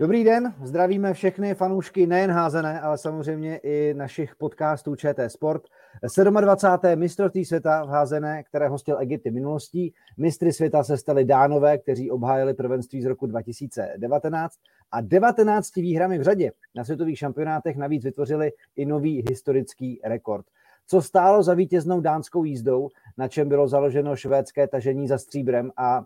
Dobrý den, zdravíme všechny fanoušky nejen házené, ale samozřejmě i našich podcastů ČT Sport. 27. mistrovství světa v házené, které hostil Egypty minulostí. Mistry světa se stali Dánové, kteří obhájili prvenství z roku 2019 a 19 výhrami v řadě na světových šampionátech navíc vytvořili i nový historický rekord. Co stálo za vítěznou dánskou jízdou, na čem bylo založeno švédské tažení za stříbrem a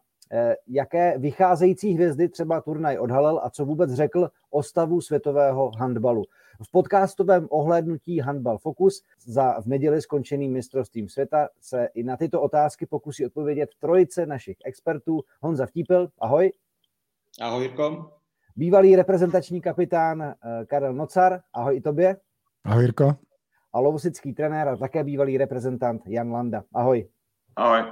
jaké vycházející hvězdy třeba turnaj odhalil a co vůbec řekl o stavu světového handbalu. V podcastovém ohlédnutí Handbal Focus za v neděli skončeným mistrovstvím světa se i na tyto otázky pokusí odpovědět trojice našich expertů. Honza Vtípil, ahoj. Ahoj, Jirko. Bývalý reprezentační kapitán eh, Karel Nocar, ahoj i tobě. Ahoj, Jirko. A lovosický trenér a také bývalý reprezentant Jan Landa. Ahoj. Ahoj.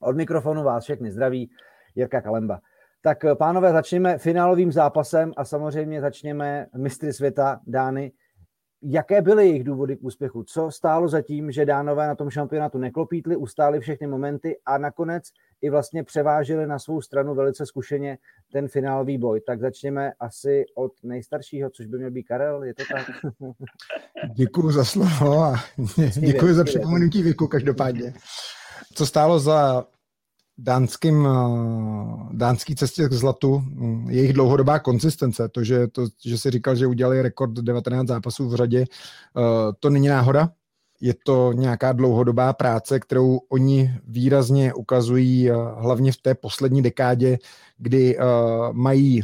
Od mikrofonu vás všechny zdraví Jirka Kalemba. Tak eh, pánové, začněme finálovým zápasem a samozřejmě začněme mistry světa Dány. Jaké byly jejich důvody k úspěchu? Co stálo za tím, že Dánové na tom šampionátu neklopítli, ustáli všechny momenty a nakonec i vlastně převážili na svou stranu velice zkušeně ten finálový boj. Tak začněme asi od nejstaršího, což by měl být Karel, je to tak? Děkuji za slovo a děkuji za připomenutí věku každopádně. Co stálo za dánským, eh, dánský cestě k zlatu, hm, jejich dlouhodobá konsistence, to, že, to, že si říkal, že udělali rekord 19 zápasů v řadě, eh, to není náhoda. Je to nějaká dlouhodobá práce, kterou oni výrazně ukazují eh, hlavně v té poslední dekádě, kdy mají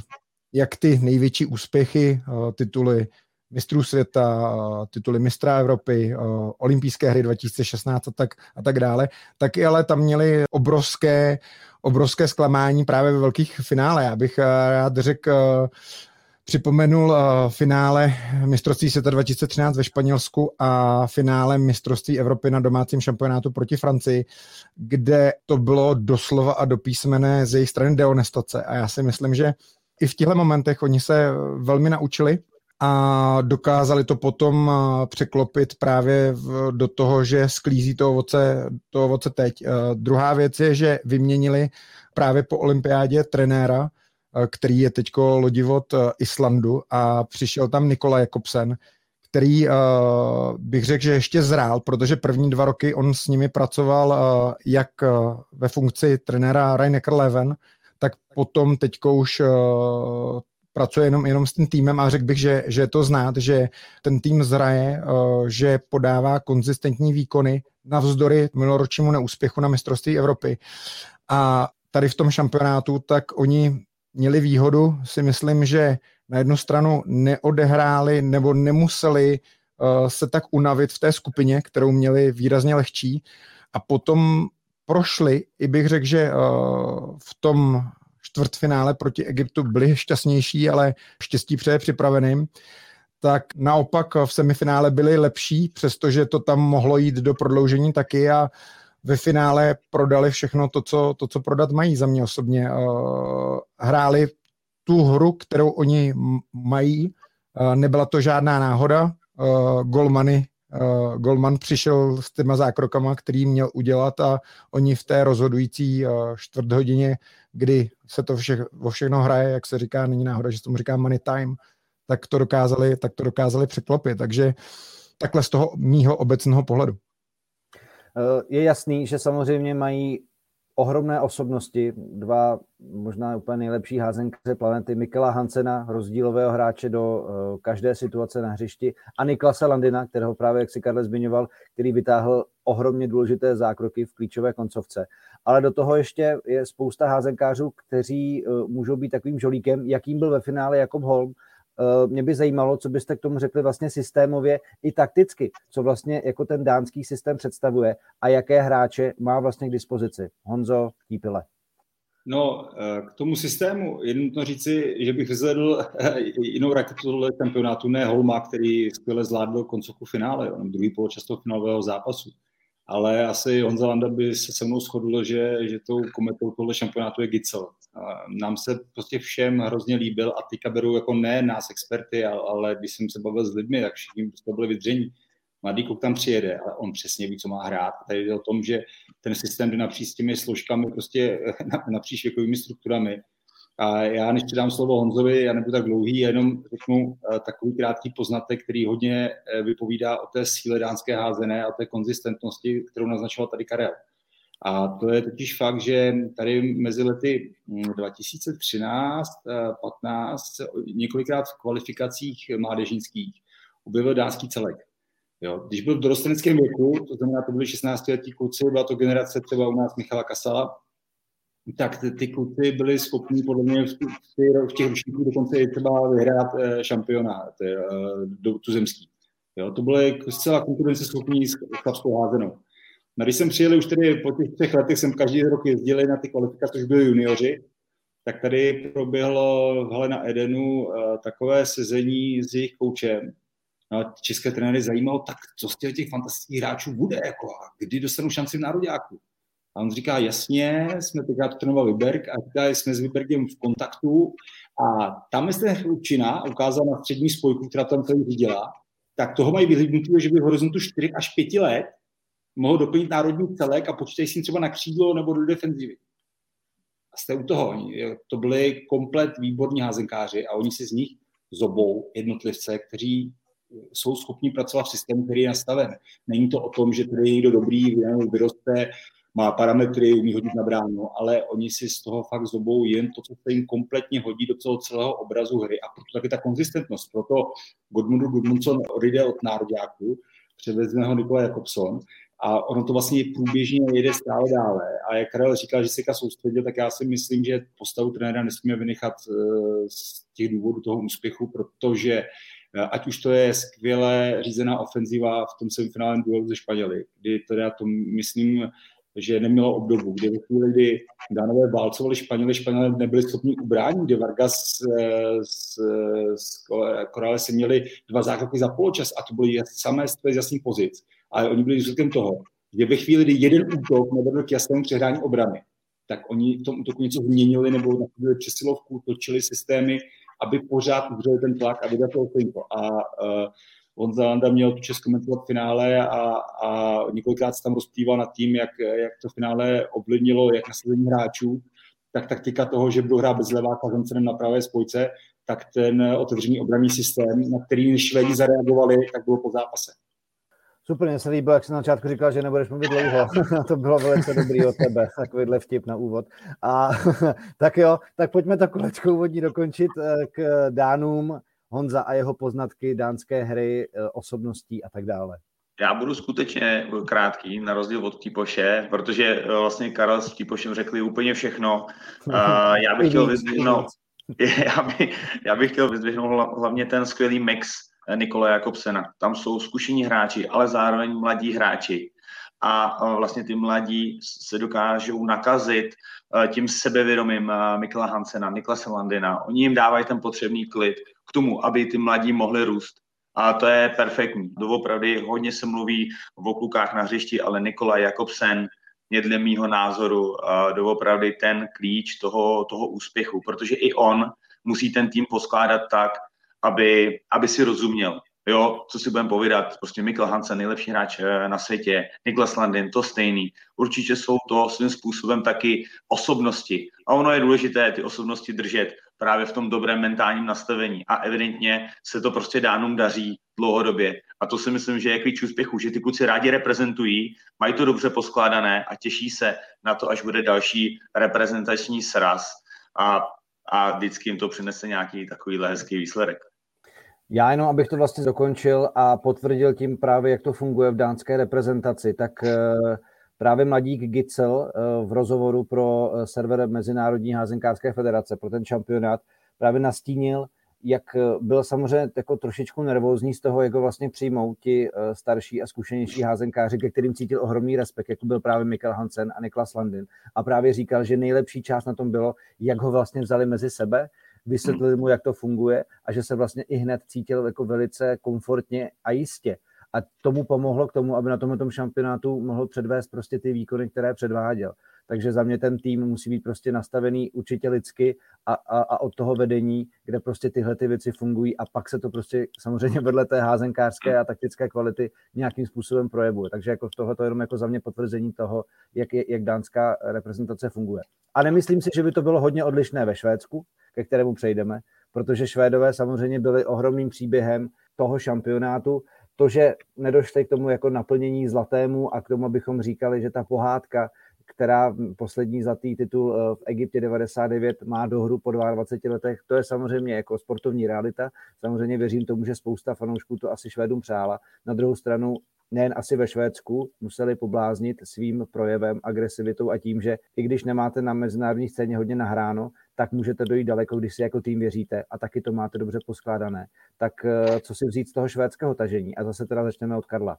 jak ty největší úspěchy, tituly mistrů světa, tituly mistra Evropy, olympijské hry 2016 a tak, a tak dále, tak ale tam měli obrovské, obrovské zklamání právě ve velkých finále. Já bych rád řekl, připomenul finále mistrovství světa 2013 ve Španělsku a finále mistrovství Evropy na domácím šampionátu proti Francii, kde to bylo doslova a do písmene z jejich strany deonestace. A já si myslím, že i v těchto momentech oni se velmi naučili a dokázali to potom překlopit právě do toho, že sklízí to ovoce, to ovoce teď. Druhá věc je, že vyměnili právě po olympiádě trenéra, který je teďko lodivod Islandu a přišel tam Nikola Jakobsen, který bych řekl, že ještě zrál, protože první dva roky on s nimi pracoval jak ve funkci trenéra Reinecker Leven, tak potom teďko už pracuje jenom, jenom s tím týmem a řekl bych, že, že je to znát, že ten tým zraje, eh, že podává konzistentní výkony navzdory minuloročnímu neúspěchu na mistrovství Evropy. A tady v tom šampionátu, tak oni měli výhodu, si myslím, že na jednu stranu neodehráli nebo nemuseli uh, se tak unavit v té skupině, kterou měli výrazně lehčí a potom prošli, i bych řekl, že uh, v tom čtvrtfinále proti Egyptu byli šťastnější, ale štěstí přeje připraveným, tak naopak v semifinále byli lepší, přestože to tam mohlo jít do prodloužení taky a ve finále prodali všechno to, co, to, co prodat mají za mě osobně. Hráli tu hru, kterou oni mají, nebyla to žádná náhoda, golmany uh, Goldman přišel s těma zákrokama, který měl udělat a oni v té rozhodující uh, čtvrt hodině, kdy se to vše, o všechno hraje, jak se říká, není náhoda, že tomu říká money time, tak to dokázali, tak to dokázali překlopit. Takže takhle z toho mýho obecného pohledu. Eh, je jasný, že samozřejmě mají ohromné osobnosti, dva možná úplně nejlepší házenkaře planety, Mikela Hansena, rozdílového hráče do uh, každé situace na hřišti a Niklasa Landina, kterého právě, jak si Karle zmiňoval, který vytáhl ohromně důležité zákroky v klíčové koncovce. Ale do toho ještě je spousta házenkářů, kteří uh, můžou být takovým žolíkem, jakým byl ve finále Jakob Holm, Eh, mě by zajímalo, co byste k tomu řekli vlastně systémově i takticky, co vlastně jako ten dánský systém představuje a jaké hráče má vlastně k dispozici. Honzo Típile. No, eh, k tomu systému je nutno říci, že bych vyzvedl jinou raketu tohle šampionátu, ne Holma, který skvěle zvládl koncovku finále, jo, druhý poločas toho finálového zápasu ale asi Honza Landa by se se mnou shodl, že, že tou kometou tohle šampionátu je Gicel. Nám se prostě všem hrozně líbil a teďka beru jako ne nás experty, ale když jsem se bavil s lidmi, tak všichni prostě byli vydření. Mladý kluk tam přijede a on přesně ví, co má hrát. A tady jde o tom, že ten systém jde napříč s těmi složkami, prostě napříč věkovými strukturami A já, než předám slovo Honzovi, já nebudu tak dlouhý, jenom řeknu takový krátký poznatek, který hodně vypovídá o té síle dánské házené a té konzistentnosti, kterou naznačoval tady Karel. A to je totiž fakt, že tady mezi lety 2013, hm, 15 několikrát v kvalifikacích mládežnických objevil dánský celek. Jo. Když byl v dorosteneckém věku, to znamená, to byli 16 letí kluci, byla to generace třeba u nás Michala Kasala, tak ty, ty kluci byli schopni podle mě v, v těch ročníků dokonce i třeba vyhrát eh, šampionát eh, do, tuzemský. Jo, to bylo zcela konkurenceschopní s chlapskou házenou. No, když jsem přijeli už tedy po těch třech letech, jsem každý rok jezdili na ty kvalifikace, už byli junioři, tak tady proběhlo v na Edenu uh, takové sezení s jejich koučem. No, české trenéry zajímalo, tak co z těch, těch fantastických hráčů bude, jako, a kdy dostanou šanci v nároďáku. A on říká, jasně, jsme teďka to trénoval Vyberg a říká, jsme s Vybergem v kontaktu a tam je ten Chlučina ukázal na střední spojku, která tam celý viděla, tak toho mají vyhlídnutí, že by v horizontu 4 až 5 let mohl doplnit národní celek a počítej si třeba na křídlo nebo do defenzivy. A jste u toho. To byli komplet výborní házenkáři a oni si z nich zobou jednotlivce, kteří jsou schopni pracovat v systému, který je nastaven. Není to o tom, že tady je někdo dobrý, vyroste, má parametry, umí hodit na bránu, ale oni si z toho fakt zobou jen to, co se jim kompletně hodí do celého, celého obrazu hry a proto taky ta konzistentnost. Proto Godmundu Gudmundsson odejde od nároďáku, převezme ho Nikola Jakobson a ono to vlastně průběžně jede stále dále. A jak Karel říkal, že se soustředil, tak já si myslím, že postavu trenéra nesmíme vynechat eh, z těch důvodů toho úspěchu, protože eh, ať už to je skvěle řízená ofenziva v tom semifinálním duelu ze Španěli, kdy teda to myslím, že nemělo obdobu, kdy ve chvíli, kdy Dánové válcovali Španěli, Španělé nebyli schopni ubránit, kdy Vargas s, s, s Korále se měli dva zákroky za poločas a to byly samé z jasných pozic ale oni byli důsledkem toho, že ve chvíli, kdy jeden útok nevedl k jasnému přehrání obrany, tak oni v tom útoku něco změnili nebo nasadili přesilovku, točili systémy, aby pořád udrželi ten tlak a vydat to. A uh, on Landa měl tu čest komentovat finále a, a několikrát se tam rozpíval nad tím, jak, jak to finále ovlivnilo jak nasazení hráčů, tak taktika toho, že budou hrát bez leváka s na pravé spojce, tak ten otevřený obranný systém, na který Švédi zareagovali, tak bylo po zápase. Super, mě se líbilo, jak jsi na začátku říkal, že nebudeš mluvit dlouho. to bylo velice dobrý od tebe, takovýhle vtip na úvod. A tak jo, tak pojďme to kolečko úvodní dokončit eh, k Dánům, Honza a jeho poznatky dánské hry, eh, osobností a tak dále. Já budu skutečně krátký, na rozdíl od Típoše, protože eh, vlastně Karel s Típošem řekli úplně všechno. Já bych chtěl vyzdvihnout, já bych, já bych chtěl vyzdvihnout hlavně ten skvělý mix Nikola Jakobsena. Tam jsou zkušení hráči, ale zároveň mladí hráči. A vlastně ty mladí se dokážou nakazit e, tím sebevědomím e, Mikla Hansena, Nikla Landina. Oni jim dávají ten potřebný klid k tomu, aby ty mladí mohli růst. A to je perfektní. Doopravdy hodně se mluví o klukách na hřišti, ale Nikola Jakobsen je dle mýho názoru doopravdy ten klíč toho, toho úspěchu, protože i on musí ten tým poskládat tak, aby, aby si rozuměl. Jo, co si budeme povídat, prostě Mikkel Hansen, nejlepší hráč eh, na světě, Niklas Landin, to stejný. Určitě jsou to svým způsobem taky osobnosti. A ono je důležité ty osobnosti držet právě v tom dobrém mentálním nastavení. A evidentně se to prostě dánům daří dlouhodobě. A to si myslím, že je klíč úspěchu, že ty kluci rádi reprezentují, mají to dobře poskládané a těší se na to, až bude další reprezentační sraz. A a vždycky jim to přinese nějaký takový hezký výsledek. Já jenom, abych to vlastně dokončil a potvrdil tím právě, jak to funguje v dánské reprezentaci, tak eh, právě mladík Gitzel eh, v rozhovoru pro eh, server Mezinárodní házenkářské federace, pro ten šampionát, právě nastínil, jak byl samozřejmě jako trošičku nervózní z toho, jak ho vlastně přijmou ti starší a zkušenější házenkáři, ke kterým cítil ohromný respekt, jako byl právě Mikkel Hansen a Niklas Landin. A právě říkal, že nejlepší část na tom bylo, jak ho vlastně vzali mezi sebe, vysvětlili mu, jak to funguje a že se vlastně i hned cítil jako velice komfortně a jistě. A tomu pomohlo k tomu, aby na tomto šampionátu mohl předvést prostě ty výkony, které předváděl. takže za mě ten tým musí být prostě nastavený určitě lidsky a, a, a od toho vedení, kde prostě tyhle ty věci fungují a pak se to prostě samozřejmě vedle té házenkářské a taktické kvality nějakým způsobem projevuje. Takže jako tohle to jenom jako za mě potvrzení toho, jak, je, jak dánská reprezentace funguje. A nemyslím si, že by to bylo hodně odlišné ve Švédsku, ke kterému přejdeme, protože Švédové samozřejmě byli ohromným příběhem toho šampionátu. To, že nedošli k tomu jako naplnění zlatému a k tomu, abychom říkali, že ta pohádka, která poslední zlatý titul eh, v Egyptě 99 má dohru po 22 letech, to je samozřejmě jako sportovní realita. Samozřejmě věřím tomu, že spousta fanoušků to asi Švédům přála. Na druhou stranu nejen asi ve Švédsku museli pobláznit svým projevem, agresivitou a tím, že i když nemáte na mezinárodní scéně hodně nahráno, tak můžete dojít daleko, když si jako tým věříte a taky to máte dobře poskládané. Tak eh, co si vzít z toho švédského tažení? A zase teda začneme od Karla.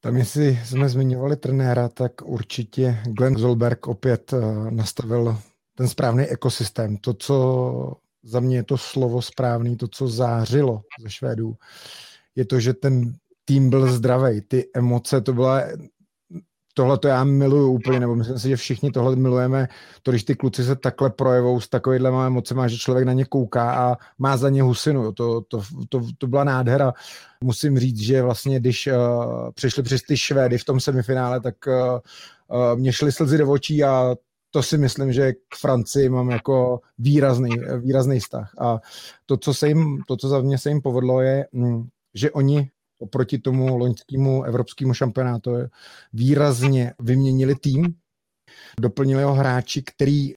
Tam, jestli jsme zmiňovali trenéra, tak určitě Glenn Zolberg opět eh, nastavil ten správný ekosystém. To, co za mě je to slovo správný, to, co zářilo ze Švédů, je to, že ten tým byl zdravý, ty emoce, to byla tohle to já miluju úplně, nebo myslím si, že všichni tohle milujeme, to když ty kluci se takhle projevou s takovýhle emocemi, že člověk na ně kouká a má za ně husinu, to, to, to, to byla nádhera. Musím říct, že vlastně, když uh, přišli přes ty Švédy v tom semifinále, tak uh, uh, mě šly slzy do očí a to si myslím, že k Francii mám jako výrazný, výrazný vztah. A to, co, se jim, to, co za mě se jim povedlo, je, mm, že oni oproti tomu loňskému evropskému šampionátu výrazně vyměnili tým, doplnili ho hráči, který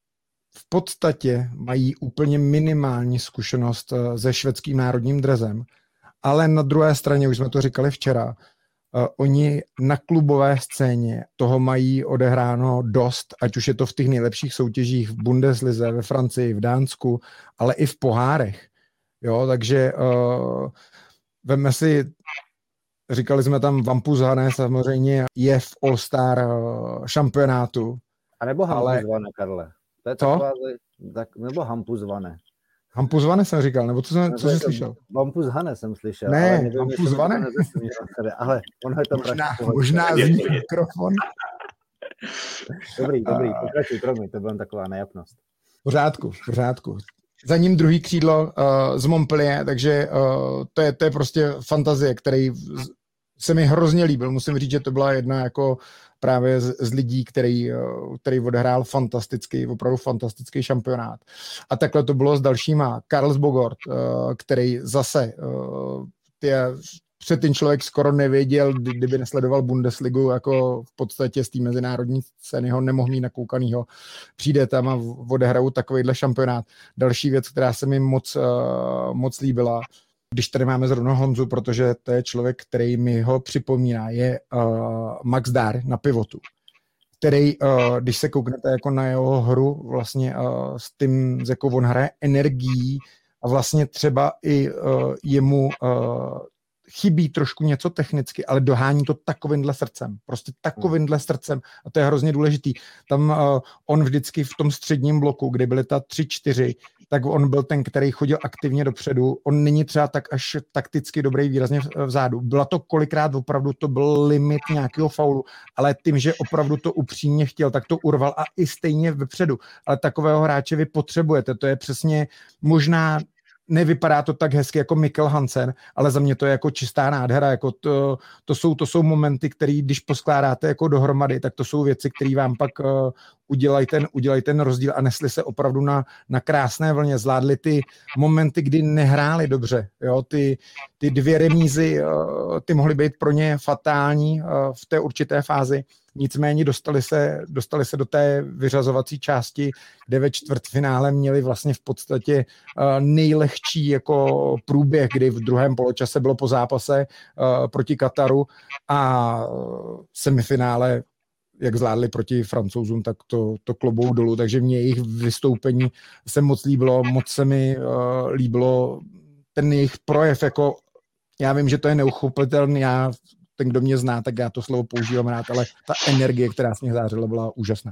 v podstatě mají úplně minimální zkušenost eh, se švédským národním drezem, ale na druhé straně, už jsme to říkali včera, uh, oni na klubové scéně toho mají odehráno dost, ať už je to v těch nejlepších soutěžích v Bundeslize, ve Francii, v Dánsku, ale i v pohárech. Jo, takže uh, veme si Říkali jsme tam Vampuzhané samozřejmě je v All-Star eh, šampionátu. A nebo Hampuzvané, ale... Karle. To je to? Taková, tak, nebo Hampuzvané. Hampuzvané jsem říkal, nebo co, jsem, co jsi slyšel? Vampuzhané jsem slyšel. Ne, ale Hampuzvané? ale ono je to možná, možná zní mikrofon. dobrý, dobrý, pokračuj, promiň, to byla taková nejapnost. V pořádku, v pořádku. Za ním druhý křídlo uh, z Montpellier, takže uh, to, je, to je prostě fantazie, který se mi hrozně líbil. Musím říct, že to byla jedna jako právě z, z lidí, který, eh, který odehrál fantastický, opravdu fantastický šampionát. A takhle to bylo s dalšíma. Karls Bogort, eh, který zase eh, ty předtím člověk skoro nevěděl, kdyby nesledoval Bundesligu, jako v podstatě z té mezinárodní scény ho nemohl mít nakoukanýho. Přijde tam a odehrajou takovýhle šampionát. Další věc, která se mi moc, moc líbila, když tady máme zrovna Honzu, protože to je člověk, který mi ho připomíná, je uh, Max Dar na pivotu, který, uh, když se kouknete jako na jeho hru, vlastně uh, s tím, s jakou on hraje energií a vlastně třeba i uh, jemu uh, chybí trošku něco technicky, ale dohání to takovýmhle srdcem. Prostě takovýmhle srdcem. A to je hrozně důležitý. Tam uh, on vždycky v tom středním bloku, kde byly ta tři, čtyři, tak on byl ten, který chodil aktivně dopředu. On není třeba tak až takticky dobrý výrazně vzadu. Byla to kolikrát opravdu, to byl limit nějakého faulu, ale tím, že opravdu to upřímně chtěl, tak to urval a i stejně vepředu. Ale takového hráče vy potřebujete. To je přesně možná nevypadá to tak hezky jako Mikkel Hansen, ale za mě to je jako čistá nádhera, jako to, to, jsou, to jsou momenty, které když poskládáte jako dohromady, tak to jsou věci, které vám pak uh, udělají ten, udělají ten rozdíl a nesli se opravdu na, na krásné vlně, zvládli ty momenty, kdy nehráli dobře, jo, ty, ty dvě remízy, uh, ty mohly být pro ně fatální uh, v té určité fázi, Nicméně dostali se, dostali se do té vyřazovací části, kde ve čtvrtfinále měli vlastně v podstatě uh, nejlehčí jako průběh, kdy v druhém poločase bylo po zápase uh, proti Kataru a semifinále jak zvládli proti francouzům, tak to, to klobou dolů, takže mě jejich vystoupení se moc líbilo, moc se mi uh, líbilo ten jejich projev, jako já vím, že to je neuchopitelný, já ten, kdo mě zná, tak já to slovo používám rád, ale ta energie, která z nich zářila, byla úžasná.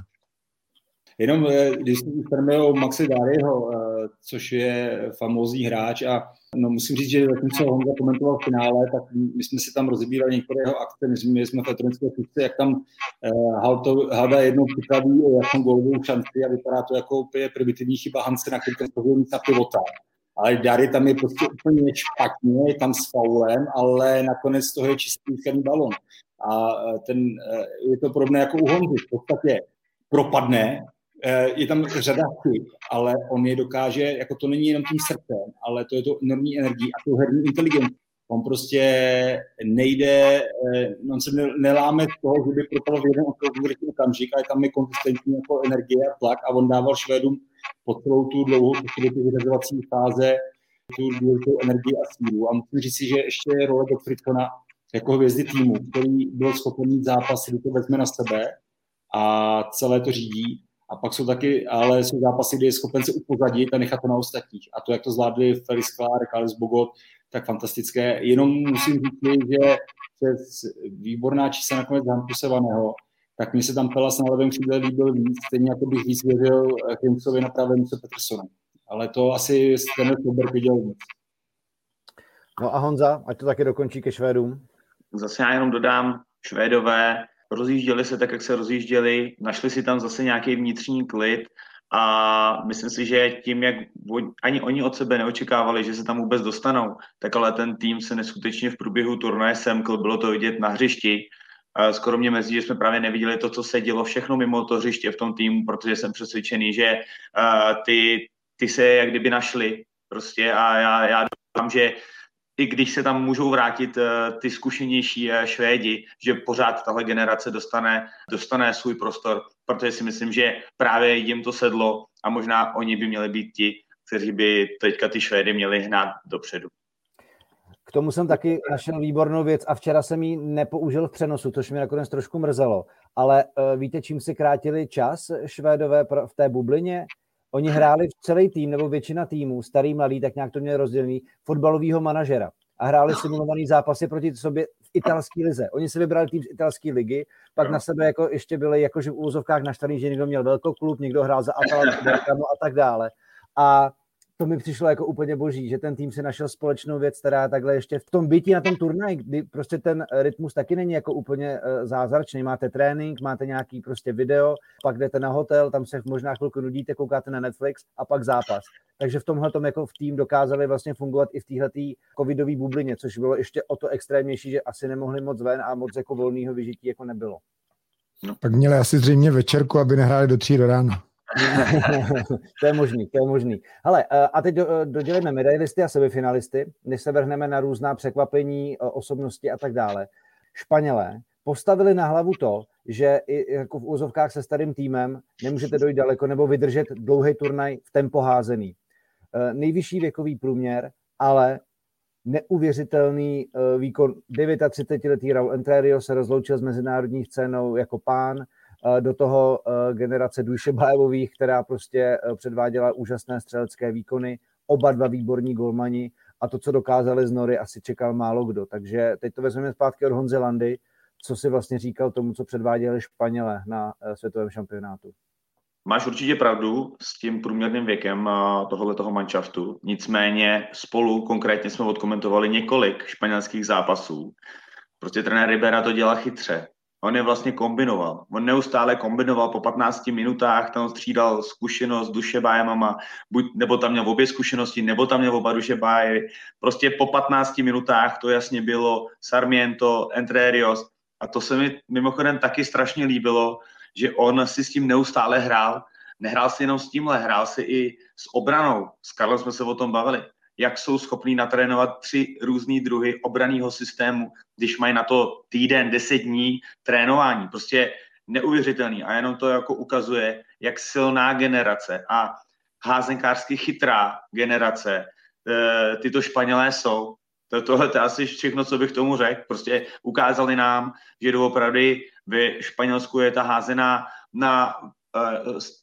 Jenom eh, když firmy o Maxi Dariho, eh, což je famózní hráč a no, musím říct, že zatímco Honza komentoval v finále, tak my jsme si tam rozbírali některé jeho akce, my jsme, jsme v elektronické fikci, jak tam uh, Halda jednou připraví jasnou golovou šanci a vypadá to jako úplně primitivní chyba Hanse, na který to na pivota ale Dary tam je prostě úplně špatně, je tam s faulem, ale nakonec toho je čistý výsledný balon. A ten, je to podobné jako u Honzy. V podstatě propadne, je tam řada chyb, ale on je dokáže, jako to není jenom tím srdcem, ale to je to enormní energií a to herní inteligenci. On prostě nejde, on se neláme z toho, že by propadl v jeden okamžik, ale tam je konzistentní jako energie a tlak a on dával Švédům po celou tu dlouhou tu vyřazovací fáze tu důležitou energii a sílu. A musím říct si, že ještě je role Gottfriedkona jako hvězdy týmu, který byl schopen mít zápas, kdy to vezme na sebe a celé to řídí. A pak jsou taky, ale jsou zápasy, kdy je schopen se upozadit a nechat to na ostatních. A to, jak to zvládli Felix Clark, Alex Bogot, tak fantastické. Jenom musím říct, že přes výborná čísla nakonec Hampusovaného, tak mi se tam Pelas na levém křídle líbil víc, stejně jako bych víc věřil Krimcovi na pravém místo Petersona. Ale to asi ten Sober viděl víc. No a Honza, ať to taky dokončí ke Švédům. Zase já jenom dodám, Švédové rozjížděli se tak, jak se rozjížděli, našli si tam zase nějaký vnitřní klid a myslím si, že tím, jak ani oni od sebe neočekávali, že se tam vůbec dostanou, tak ale ten tým se neskutečně v průběhu turnaje semkl, bylo to vidět na hřišti skoro mě mezi, že jsme právě neviděli to, co se dělo všechno mimo to hřiště v tom týmu, protože jsem přesvědčený, že ty, ty se jak kdyby našli prostě a já, já doufám, že i když se tam můžou vrátit uh, ty zkušenější uh, Švédi, že pořád tahle generace dostane, dostane svůj prostor, protože si myslím, že právě jim to sedlo a možná oni by měli být ti, kteří by teďka ty Švédy měli hnát dopředu. K tomu jsem taky našel výbornou věc a včera jsem ji nepoužil v přenosu, což mě nakonec trošku mrzelo. Ale uh, víte, čím si krátili čas Švédové v té bublině? Oni hráli v celý tým, nebo většina týmů, starý, mladý, tak nějak to měli rozdělený, fotbalového manažera. A hráli simulovaný zápasy proti sobě v italské lize. Oni si vybrali tým z italské ligy, pak na sebe jako ještě byli jakože v úzovkách naštvaný, že někdo měl velkou klub, někdo hrál za Atalantu a tak dále. A to mi přišlo jako úplně boží, že ten tým si našel společnou věc, která takhle ještě v tom bytí na tom turnaji, kdy prostě ten rytmus taky není jako úplně uh, zázračný. Máte trénink, máte nějaký prostě video, pak jdete na hotel, tam se možná chvilku nudíte, koukáte na Netflix a pak zápas. Takže v tomhle tom jako v tým dokázali vlastně fungovat i v téhle covidové bublině, což bylo ještě o to extrémnější, že asi nemohli moc ven a moc jako volného vyžití jako nebylo. No. Pak měli asi zřejmě večerku, aby nehráli do tří do rána. to je možný, to je možný. Hele, eh, a teď do, eh, dodělíme medailisty a semifinalisty, než se vrhneme na různá překvapení, eh, osobnosti a tak dále. Španělé postavili na hlavu to, že i jako v úzovkách se starým týmem nemůžete dojít daleko nebo vydržet dlouhý turnaj v tempo házený. Nejvyšší věkový průměr, ale neuvěřitelný výkon 39-letý Raul Entrerio se rozloučil s mezinárodní scénou jako pán, do toho e, generace Bajevových, která prostě e, předváděla úžasné střelecké výkony, oba dva výborní golmani a to, co dokázali z Nory, asi čekal málo kdo. Takže teď to vezmeme zpátky od Honzy Landy, co si vlastně říkal tomu, co předváděli Španěle na světovém šampionátu. Máš určitě pravdu s tím průměrným věkem tohoto manšaftu. Nicméně spolu konkrétně jsme odkomentovali několik španělských zápasů. Prostě trenér Ribera to dělá chytře. On je vlastně kombinoval. On neustále kombinoval po 15 minutách, tam střídal zkušenost duše bájemama, buď, nebo tam měl obě zkušenosti, nebo tam měl oba duše báje. Prostě po 15 minutách to jasně bylo Sarmiento, Entrerios a to se mi mimochodem taky strašně líbilo, že on si s tím neustále hrál. Nehrál si jenom s tímhle, hrál si i s obranou. S Karlem jsme se o tom bavili jak jsou schopní natrénovat tři různé druhy obraného systému, když mají na to týden, deset dní trénování. Prostě neuvěřitelný. A jenom to jako ukazuje, jak silná generace a házenkářsky chytrá generace e, tyto Španělé jsou. To, tohle je asi všechno, co bych tomu řekl. Prostě ukázali nám, že doopravdy ve Španělsku je ta házená na Eh,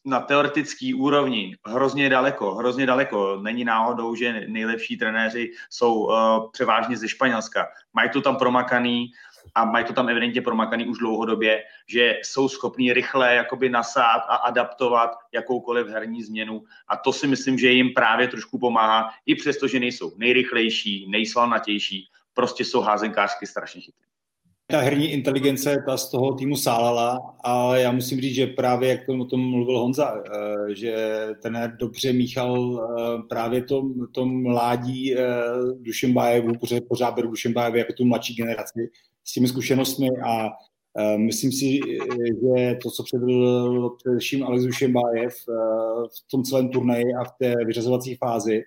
na teoretický úrovni hrozně daleko, hrozně daleko. Není náhodou, že nejlepší trenéři jsou uh, převážně ze Španělska. Mají to tam promakaný, a mají to tam evidentně promakaný už dlouhodobě, že jsou schopní rychle jakoby nasát a adaptovat jakoukoliv herní změnu a to si myslím, že jim právě trošku pomáhá, i přesto, že nejsou nejrychlejší, nejsvalnatější, prostě jsou házenkářsky strašně chytrý ta herní inteligence ta z toho týmu sálala, ale já musím říct, že právě jak o tom mluvil Honza, eh, že ten dobře míchal eh, právě to, to mládí eh, Dušenbájevu, protože pořád beru Dušenbájevu jako tu mladší generaci s těmi zkušenostmi a myslím si, že to, co předvedl především Alex Dušenbájev v tom celém turnaji a v té vyřazovací fázi,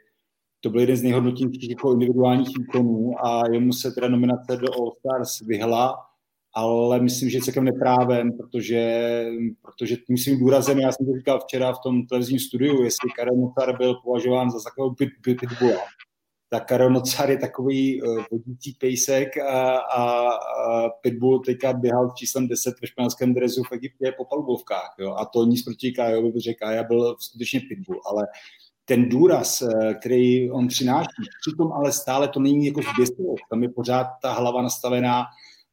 to byl jeden z nejhodnotnějších jako individuálních výkonů a jemu se teda nominace do All Stars vyhla, ale myslím, že celkem neprávem, protože, protože tím svým důrazem, já jsem to říkal včera v tom televizním studiu, jestli Karel Nocar byl považován za takového pit, pit, pitbulla, tak Karel Nocar je takový uh, vodící pejsek a, a, a Pitbull teďka běhal v číslem 10 ve španělském drezu v Egyptě po palubovkách. Jo? A to nic proti Kajovi, protože Kaja byl skutečně Pitbull, ale ten důraz, eh, který on přináší, přitom ale stále to není jako zběsilost, tam je pořád ta hlava nastavená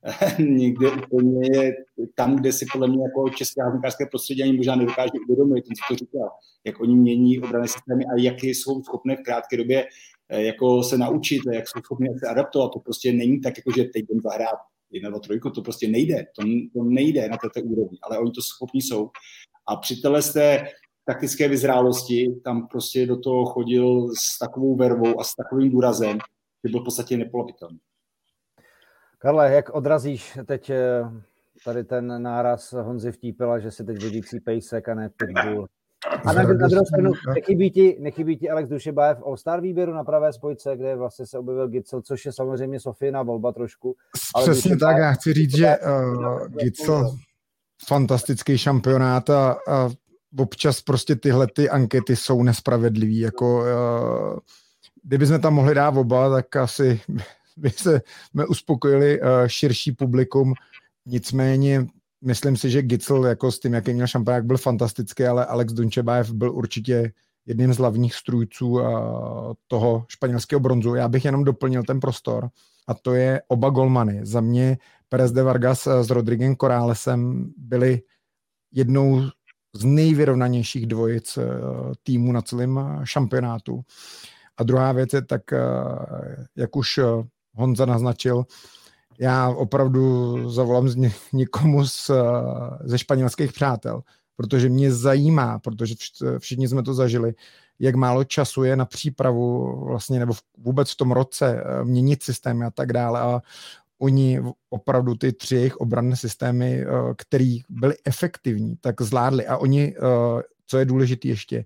eh, někde úplně tam, kde si podle mě jako české haznikářské prostředí ani možná nedokáže uvědomit, ten co to říkal, jak oni mění obrané systémy a jak jsou schopné v krátké době eh, jako se naučit, jak jsou schopni se adaptovat. To prostě není tak, jako že teď jdem zahrát jedna, dva, trojku, to prostě nejde. To, to nejde na této úrovni, ale oni to schopni jsou. A při téhle taktické vyzrálosti, tam prostě do toho chodil s takovou vervou a s takovým důrazem, že byl v podstatě nepolovitelný. Karle, jak odrazíš teď eh, tady ten náraz Honzy Vtípila, že si teď vodící pejsek a ne pitbull? A na, na druhou stranu, nechybí ti, nechybí ti Alex Dušebajev v All-Star výběru na pravé spojce, kde vlastně se objevil Gitzel, což je samozřejmě Sofina volba trošku. Ale Přesně tak, já chci říct, že uh, Gitzel fantastický šampionát a, a občas prostě tyhle ty ankety jsou nespravedlivý. Jako, uh, kdyby jsme tam mohli dát oba, tak asi by se jsme uspokojili uh, širší publikum. Nicméně myslím si, že Gitzel jako s tím, jaký měl šampionák, byl fantastický, ale Alex Dunčebájev byl určitě jedním z hlavních strůjců uh, toho španělského bronzu. Já bych jenom doplnil ten prostor a to je oba golmany. Za mě Perez de Vargas s Rodriguem Corálesem byli jednou z nejvyrovnanějších dvojic eh, týmu na celém eh, šampionátu. A druhá věc je tak, eh, jak už Honza naznačil, já opravdu zavolám z někomu z, ze španělských přátel, protože mě zajímá, protože všichni jsme to zažili, jak málo času je na přípravu vlastně, nebo vůbec v tom roce měnit systémy a tak dále. A oni opravdu ty tři jejich obranné systémy, eh, které byly efektivní, tak zvládli. A oni, eh, co je důležité ještě,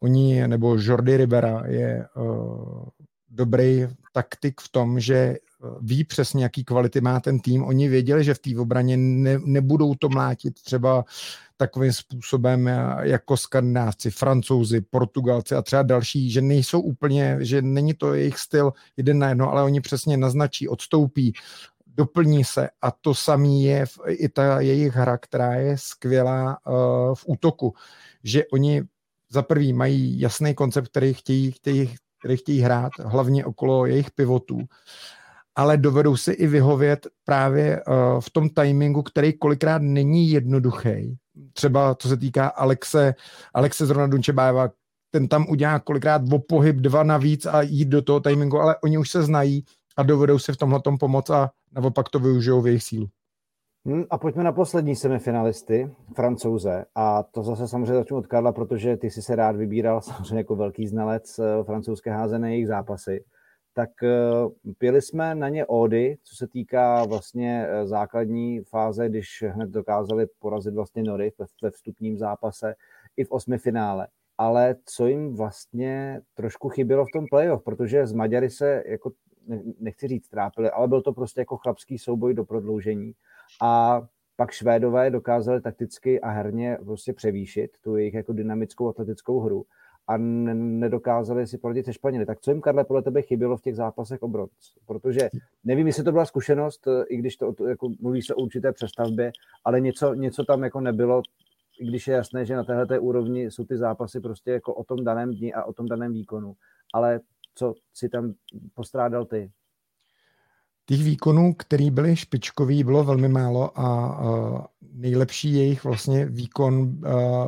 oni, nebo Jordi Ribera je eh, dobrý taktik v tom, že ví přesně, jaký kvality má ten tým. Oni věděli, že v té obraně ne, nebudou to mlátit třeba takovým způsobem jako skandinávci, francouzi, portugalci a třeba další, že nejsou úplně, že není to jejich styl jeden na jedno, ale oni přesně naznačí, odstoupí, doplní se a to samý je v, i ta jejich hra, která je skvělá uh, v útoku, že oni za prvý mají jasný koncept, který chtějí, chtějí, který chtějí hrát, hlavně okolo jejich pivotů ale dovedou si i vyhovět právě uh, v tom timingu, který kolikrát není jednoduchý. Třeba co se týká Alexe, Alexe zrovna Dunčebájeva, ten tam udělá kolikrát o pohyb dva navíc a jít do toho timingu, ale oni už se znají a dovedou si v tomhle tom pomoct a naopak to využijou v jejich sílu. Hmm, a pojďme na poslední semifinalisty, Francouze. A to zase samozřejmě začnu od Karla, protože ty jsi se rád vybíral samozřejmě jako velký znalec eh, francouzské házené jejich zápasy tak eh, pěli jsme na ně ódy, co se týká vlastně eh, základní fáze, když hned dokázali porazit vlastně Nory ve vstupním zápase i v osmi finále. Ale co jim vlastně trošku chybělo v tom playoff, protože z Maďary se jako nechci říct trápili, ale byl to prostě jako chlapský souboj do prodloužení a pak Švédové dokázali takticky a herně prostě převýšit tu jejich jako dynamickou atletickou hru a nedokázali si poradit se Španěli. Tak co jim, Karle, podle tebe chybělo v těch zápasech o bronz? Protože nevím, jestli to byla zkušenost, i když to, jako mluví se o určité přestavbě, ale něco, něco tam jako nebylo, i když je jasné, že na téhle úrovni jsou ty zápasy prostě jako o tom daném dni a o tom daném výkonu. Ale co si tam postrádal ty? Těch výkonů, který byly špičkový, bylo velmi málo a nejlepší jejich vlastně výkon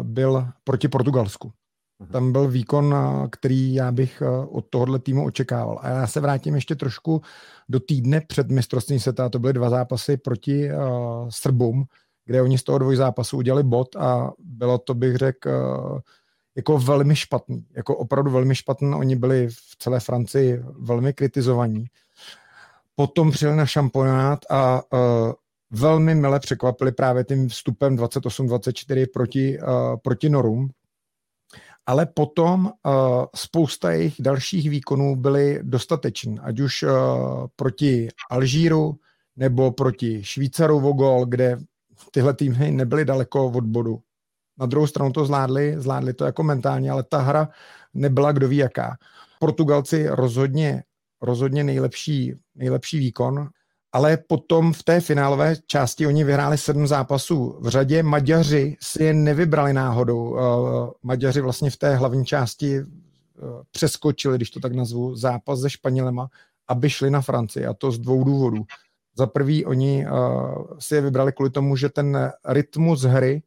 byl proti Portugalsku. Mhm. Tam byl výkon, který já bych od tohohle týmu očekával. A já se vrátím ještě trošku do týdne před mistrovstvím světa. To byly dva zápasy proti uh, Srbům, kde oni z toho dvoj zápasu udělali bod a bylo to, bych řekl, uh, jako velmi špatný. Jako opravdu velmi špatný. Oni byli v celé Francii velmi kritizovaní. Potom přijeli na šampionát a uh, velmi mile překvapili právě tím vstupem 28-24 proti, uh, proti Norům, ale potom uh, spousta jejich dalších výkonů byly dostatečné, ať už uh, proti Alžíru nebo proti Švýcaru Vogol, kde tyhle týmy nebyly daleko od bodu. Na druhou stranu to zvládli, zvládli to jako mentálně, ale ta hra nebyla kdo ví jaká. Portugalci rozhodně, rozhodně nejlepší, nejlepší výkon, ale potom v té finálové části oni vyhráli sedm zápasů. V řadě Maďaři si je nevybrali náhodou. Eh, Maďaři vlastně v té hlavní části eh, přeskočili, když to tak nazvu, zápas se Španělema, aby šli na Francii a to z dvou důvodů. Za prvý, oni uh, si je vybrali kvůli tomu, že ten rytmus hry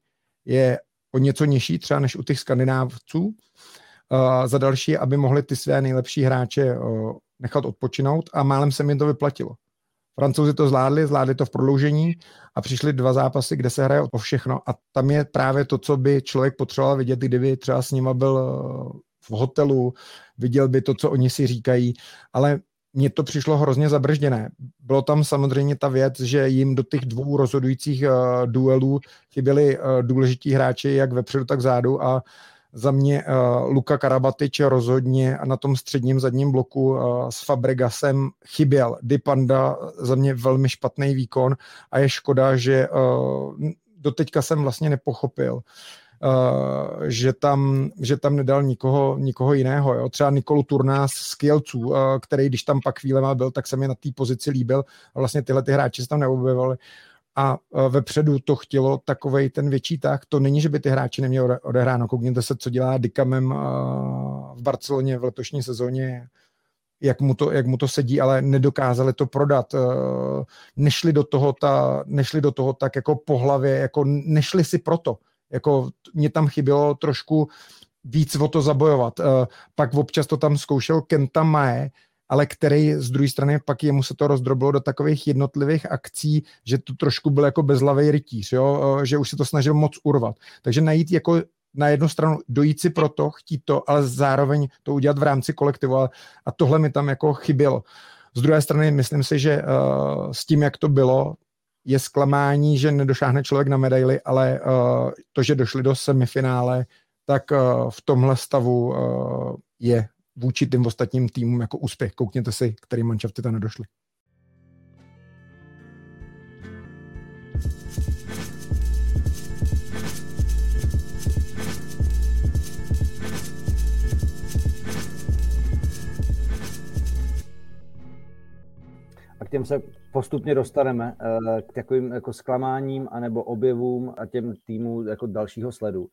je o něco nižší třeba než u těch skandinávců. Za další, aby mohli ty své nejlepší hráče nechat odpočinout a málem se mi to vyplatilo. Francouzi to zvládli, zvládli to v prodloužení a přišli dva zápasy, kde se hraje o všechno a tam je právě to, co by člověk potřeboval vidět, kdyby třeba s nima byl eh, v hotelu, viděl by to, co oni si říkají, ale mně to přišlo hrozně zabržděné. Bylo tam samozřejmě ta věc, že jim do těch dvou rozhodujících uh, duelů chyběli uh, důležití hráči jak vepředu, tak vzadu a za mě uh, Luka Karabatič rozhodně na tom středním zadním bloku uh, s Fabregasem chyběl. Dipanda za mě velmi špatný výkon a je škoda, že uh, doteďka jsem vlastně nepochopil, uh, že, tam, že tam nedal nikoho, nikoho jiného. Jo? Třeba Nikolu Turnás z Kielců, uh, který když tam pak chvíle byl, tak se mi na té pozici líbil a vlastně tyhle ty hráči se tam neobjevovali a e, vepředu to chtělo takovej ten větší tak. To není, že by ty hráči neměli odehráno. Koukněte se, co dělá Dikamem e, v Barceloně v letošní sezóně, jak mu, to, jak mu to sedí, ale nedokázali to prodat. E, nešli do toho, ta, nešli do toho tak jako po hlavě, jako nešli si proto. Jako mě tam chybělo trošku víc o to zabojovat. Pak občas to tam zkoušel Kenta Mae, ale který z druhé strany pak jemu se to rozdrobilo do takových jednotlivých akcí, že to trošku byl jako bezlavý rytíř, jo? že už se to snažil moc urvat. Takže najít jako na jednu stranu dojít si pro to, chtít to, ale zároveň to udělat v rámci kolektivu a, a tohle mi tam jako chybělo. Z druhé strany myslím si, že uh, s tím, jak to bylo, je zklamání, že nedošáhne člověk na medaily, ale uh, to, že došli do semifinále, tak uh, v tomhle stavu uh, je vůči těm ostatním týmům jako úspěch. Koukněte si, který manšafty tam nedošly. A k těm se postupně dostaneme, eh, k takovým jako zklamáním anebo objevům a těm týmů jako dalšího sledu.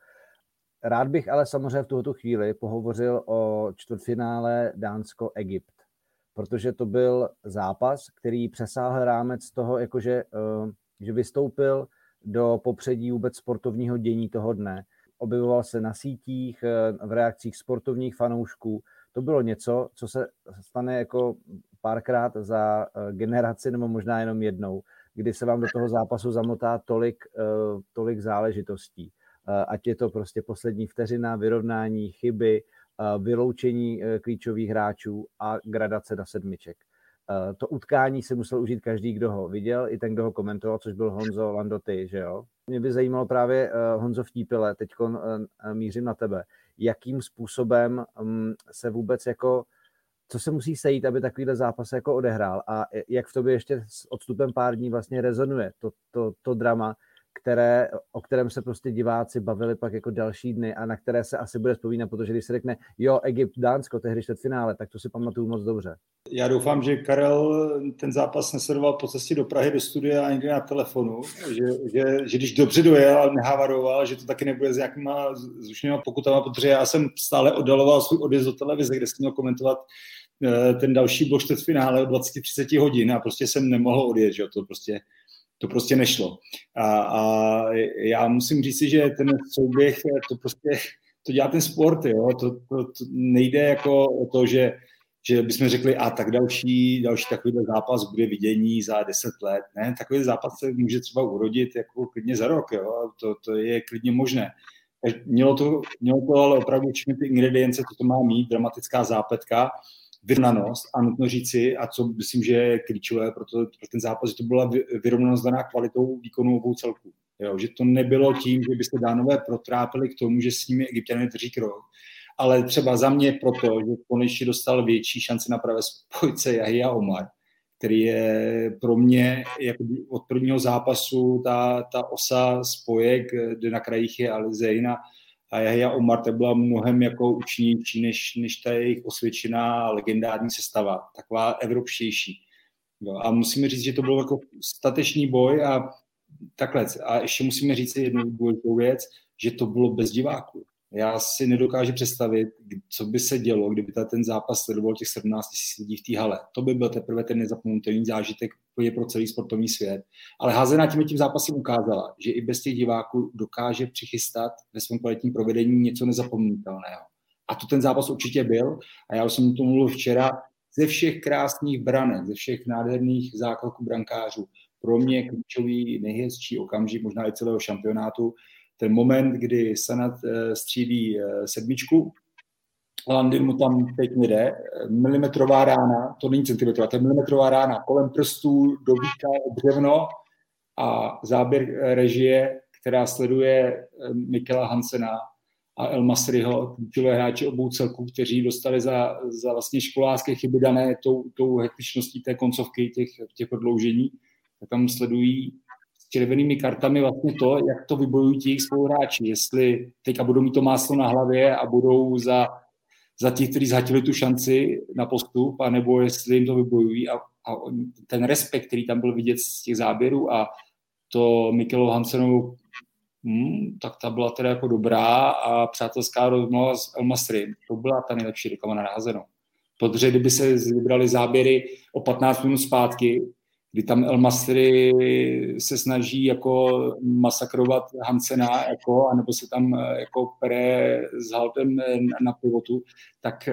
Rád bych ale samozřejmě v tuto chvíli pohovořil o čtvrtfinále Dánsko-Egypt, protože to byl zápas, který přesáhl rámec toho, jakože, eh, že vystoupil do popředí vůbec sportovního dění toho dne. Objevoval se na sítích, eh, v reakcích sportovních fanoušků. To bylo něco, co se stane jako párkrát za eh, generaci, nebo možná jenom jednou, kdy se vám do toho zápasu zamotá tolik, tolik záležitostí. Eh, ať je to prostě poslední vteřina, vyrovnání, chyby, eh, vyloučení eh, klíčových hráčů a gradace do sedmiček. To utkání si musel užít každý, kdo ho viděl, i ten, kdo ho komentoval, což byl Honzo Landoty, že jo? Mě by zajímalo právě Honzo Vtípile, teď mířím na tebe, jakým způsobem mm, se vůbec jako co se musí sejít, aby takovýhle zápas jako odehrál a jak v tobě ještě s odstupem pár dní vlastně rezonuje to, to, to drama, které, o kterém se prostě diváci bavili pak jako další dny a na které se asi bude vzpomínat, protože když se řekne, jo, Egypt, Dánsko, tehdy finále, tak to si pamatuju moc dobře. Já doufám, že Karel ten zápas nesledoval po cestě do Prahy do studia a někde na telefonu, že, že, že když dobře dojel a nehavaroval, že to taky nebude s nějakýma zrušenýma pokutama, protože já jsem stále oddaloval svůj odjezd do televize, kde jsem měl komentovat eh, ten další blok finále o 20-30 hodin a prostě jsem nemohl odjet, že to prostě to prostě nešlo. A, a já musím říct že ten souběh, to prostě, to dělá ten sport, jo, to, to, to nejde jako o to, že že bychom řekli, a tak další, další takový zápas bude vidění za 10 let. Ne, takový zápas se může třeba urodit jako klidně za rok, jo? To, to je klidně možné. Mělo to, mělo to ale opravdu všechny ty ingredience, co to má mít, dramatická zápetka, vyrovnanost a nutno říci, a co myslím, že je klíčové pro, to, pro ten zápas, že to byla vyrovnanost daná kvalitou výkonu obou celků. Jo, že to nebylo tím, že byste dánové protrápili k tomu, že s nimi egyptiané drží krok, ale třeba za mě proto, že konečně dostal větší šanci na pravé spojce Jahia Omar, který je pro mě jako od prvního zápasu ta, ta osa spojek, kde na krajích je Alizejna a Jahia Omar, to byla mnohem jako účinnější než, než ta jejich osvědčená legendární sestava, taková evropštější. Jo, a musíme říct, že to byl jako statečný boj a takhle. A ještě musíme říct jednu důležitou věc, že to bylo bez diváků já si nedokážu představit, co by se dělo, kdyby ten zápas sledoval těch 17 000 lidí v té hale. To by byl teprve ten nezapomenutelný zážitek pro celý sportovní svět. Ale házená tím tím zápasem ukázala, že i bez těch diváků dokáže přichystat ve svém kvalitním provedení něco nezapomenutelného. A to ten zápas určitě byl. A já už jsem to mluvil včera, ze všech krásných branek, ze všech nádherných základků brankářů, pro mě klíčový nejhezčí okamžik, možná i celého šampionátu, ten moment, kdy Sanat eh, střílí eh, sedmičku, Landin mu tam pěkně jde, milimetrová rána, to není centimetrová, to je milimetrová rána, kolem prstů do víka břevno a záběr eh, režie, která sleduje Mikela Hansena a El Masriho, klíčové hráče obou celků, kteří dostali za, za vlastně školářské chyby dané tou, tou hektičností té koncovky těch, těch prodloužení, tak tam sledují červenými kartami vlastně to, jak to vybojují ti jejich spoluhráči. Jestli teďka budou mít to máslo na hlavě a budou za, za těch, kteří zhatili tu šanci na postup, anebo jestli jim to vybojují a, a ten respekt, který tam byl vidět z těch záběrů a to Mikelo Hansenu, hmm, tak ta byla teda jako dobrá a přátelská rozmluva s Elmasry. To byla ta nejlepší reklama na rázenou. Protože kdyby se vybrali záběry o 15 minut zpátky, kdy tam El Masry se snaží jako masakrovat Hansena, jako, anebo se tam eh, jako pere s haltem eh, na, pivotu, tak,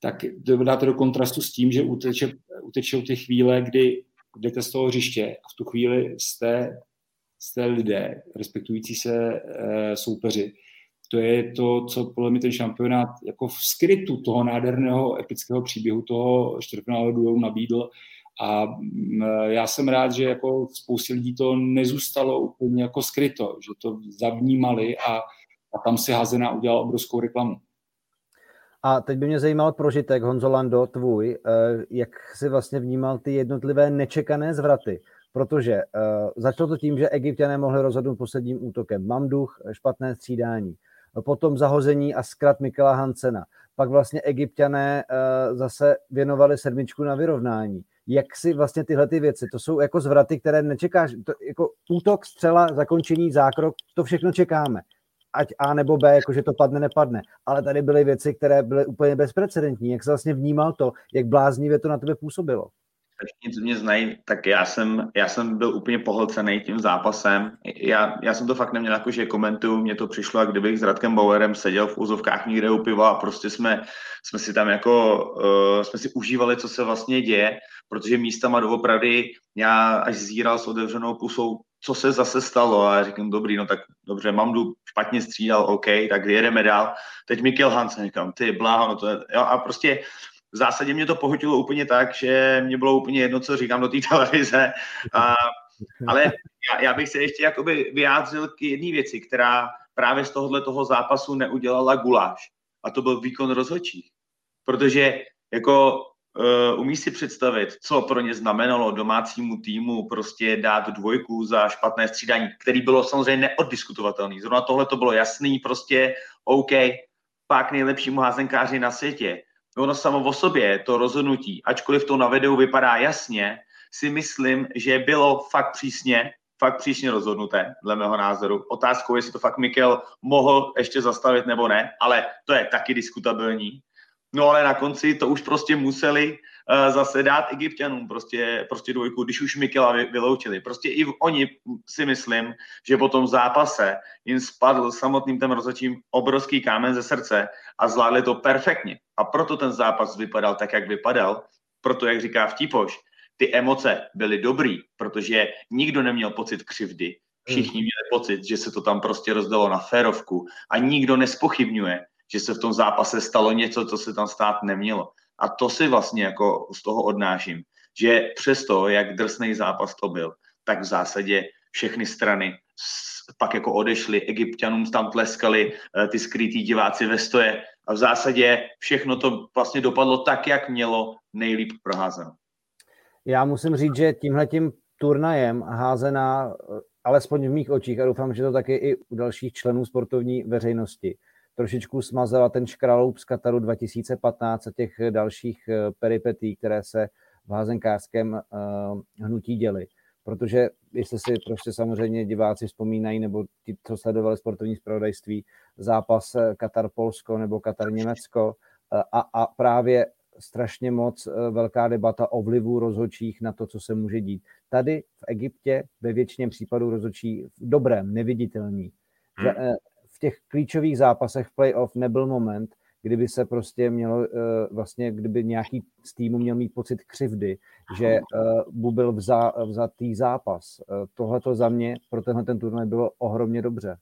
tak dá to do kontrastu s tím, že uteče, utečou ty chvíle, kdy jdete z toho hřiště a v tu chvíli jste, jste lidé, respektující se e, soupeři. To je to, co podle mě ten šampionát jako v skrytu toho nádherného epického příběhu toho čtvrtfinálového duelu nabídl a mm, já jsem rád, že jako spoustě lidí to nezůstalo úplně jako skryto, že to zavnímali a, a tam si Házená udělal obrovskou reklamu. A teď by mě zajímal prožitek, Honzo Lando, tvůj, eh, jak si vlastně vnímal ty jednotlivé nečekané zvraty, protože uh, začalo to tím, že egyptiané mohli rozhodnout posledním útokem. Mamduch, špatné střídání, potom zahození a zkrat Mikela Hansena. Pak vlastně egyptiané zase věnovali sedmičku na vyrovnání jak si vlastně tyhle ty věci, to jsou jako zvraty, které nečekáš, to, jako útok, střela, zakončení, zákrok, to všechno čekáme. Ať A nebo B, jakože to padne, nepadne. Ale tady byly věci, které byly úplně bezprecedentní. Jak se vlastně vnímal to, jak bláznivě to na tebe působilo? všichni, co mě znají, tak já jsem, já jsem byl úplně pohlcený tím zápasem. Já, já jsem to fakt neměl jako, že komentuju, mně to přišlo, jak kdybych s Radkem Bauerem seděl v úzovkách někde u piva a prostě jsme, jsme si tam jako, uh, jsme si užívali, co se vlastně děje, protože místama doopravdy já až zíral s otevřenou pusou, co se zase stalo a říkám, dobrý, no tak dobře, Mamdu špatně střídal, OK, tak jedeme dál. Teď Mikkel Hansen, říkám, ty bláho, no to je, jo, a prostě v zásadě mě to pohotilo úplně tak, že mě bylo úplně jedno, co říkám do té televize. A, ale já, já, bych se ještě jakoby vyjádřil k jedné věci, která právě z tohohle toho zápasu neudělala guláš. A to byl výkon rozhodčích. Protože jako umí si představit, co pro ně znamenalo domácímu týmu prostě dát dvojku za špatné střídání, který bylo samozřejmě neoddiskutovatelný. Zrovna tohle to bylo jasný, prostě OK, pak nejlepšímu házenkáři na světě ono samo o sobě, to rozhodnutí, ačkoliv to na videu vypadá jasně, si myslím, že bylo fakt přísně, fakt přísně rozhodnuté, dle mého názoru. Otázkou je, jestli to fakt Mikel mohl ještě zastavit nebo ne, ale to je taky diskutabilní. No ale na konci to už prostě museli uh, zase dát egyptianům prostě, prostě dvojku, když už Mikela vy, vyloučili. Prostě i oni si myslím, že po tom zápase jim spadl samotným ten rozhodčím obrovský kámen ze srdce a zvládli to perfektně. A proto ten zápas vypadal tak, jak vypadal, proto, jak říká Vtípoš, ty emoce byly dobrý, protože nikdo neměl pocit křivdy. Všichni měli pocit, že se to tam prostě rozdalo na férovku a nikdo nespochybňuje, že se v tom zápase stalo něco, co se tam stát nemělo. A to si vlastně jako z toho odnáším, že přesto, jak drsný zápas to byl, tak v zásadě všechny strany pak jako odešly, egyptianům tam tleskali eh, ty skrytý diváci ve stoje a v zásadě všechno to vlastně dopadlo tak, jak mělo nejlíp proházeno. Já musím říct, že tímhletím turnajem házená, alespoň v mých očích, a doufám, že to taky i u dalších členů sportovní veřejnosti, trošičku smazala ten škraloup z Kataru 2015 a těch dalších eh, peripetí, které se v házenkářském uh, hnutí děly. Protože jestli si prostě samozřejmě diváci vzpomínají, nebo ti, co sledovali sportovní zpravodajství, zápas eh, Katar-Polsko nebo Katar-Německo a, a právě strašně moc eh, velká debata o vlivu rozhodčích na to, co se může dít. Tady v Egyptě ve většině případů rozhodčí v dobrém, neviditelný. Eh, v těch klíčových zápasech playoff nebyl moment, kdyby se prostě mělo, eh, vlastně kdyby nějaký z týmu měl mít pocit křivdy, že mu byl vzatý zápas. Tohle to za mě pro tenhle ten turnaj bylo ohromně dobře.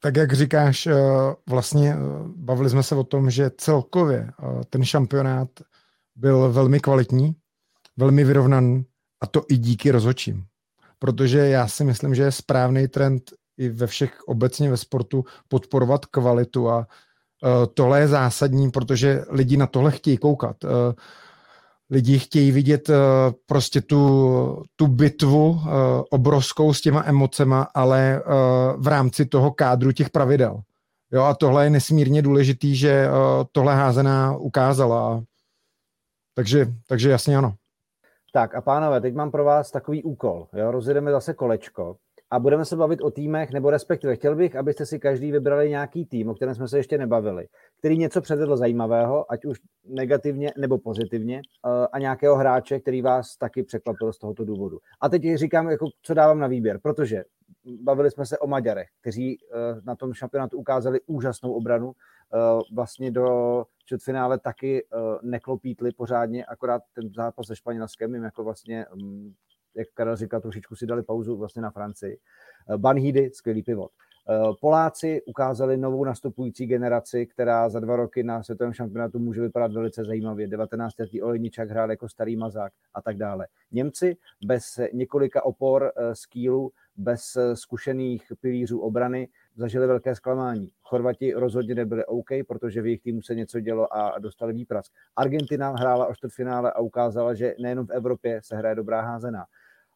Tak jak říkáš, eh, vlastně eh, bavili jsme se o tom, že celkově eh, ten šampionát byl velmi kvalitní, velmi vyrovnaný a to i díky rozhodčím. Protože já si myslím, že je správný trend i ve všech obecně ve sportu podporovat kvalitu a tohle je zásadní, protože lidi na tohle chtějí koukat lidi chtějí vidět uh, prostě tu, tu bitvu obrovskou s těma emocema, ale v rámci toho kádru těch pravidel. Jo, a tohle je nesmírně důležitý, že tohle házená ukázala. Takže, takže jasně ano. Tak a pánové, teď mám pro vás takový úkol. Jo? Rozjedeme zase kolečko a budeme se bavit o týmech, nebo respektive chtěl bych, abyste si každý vybrali nějaký tým, o kterém jsme se ještě nebavili, který něco předvedl zajímavého, ať už negativně nebo pozitivně, eh, a nějakého hráče, který vás taky překvapil z tohoto důvodu. A teď říkám, jako, co dávám na výběr, protože bavili jsme se o Maďarech, kteří eh, na tom šampionátu ukázali úžasnou obranu, eh, vlastně do čtvrtfinále taky neklopítli pořádně, akorát ten zápas se Španělskem jim jako vlastně mm, jak Karel říkal, trošičku si dali pauzu vlastně na Francii. Eh, Banhidy, skvělý pivot. Eh, Poláci ukázali novou nastupující generaci, která za dva roky na světovém šampionátu může vypadat velice zajímavě. 19. letý Olejničak hrál jako starý mazák a tak dále. Němci bez několika opor z eh, kýlu, bez zkušených pilířů obrany zažili velké zklamání. Chorvati rozhodně nebyli OK, protože v jejich týmu se něco dělo a dostali výprask. Argentina hrála o čtvrtfinále a ukázala, že nejenom v Evropě se hraje dobrá házená.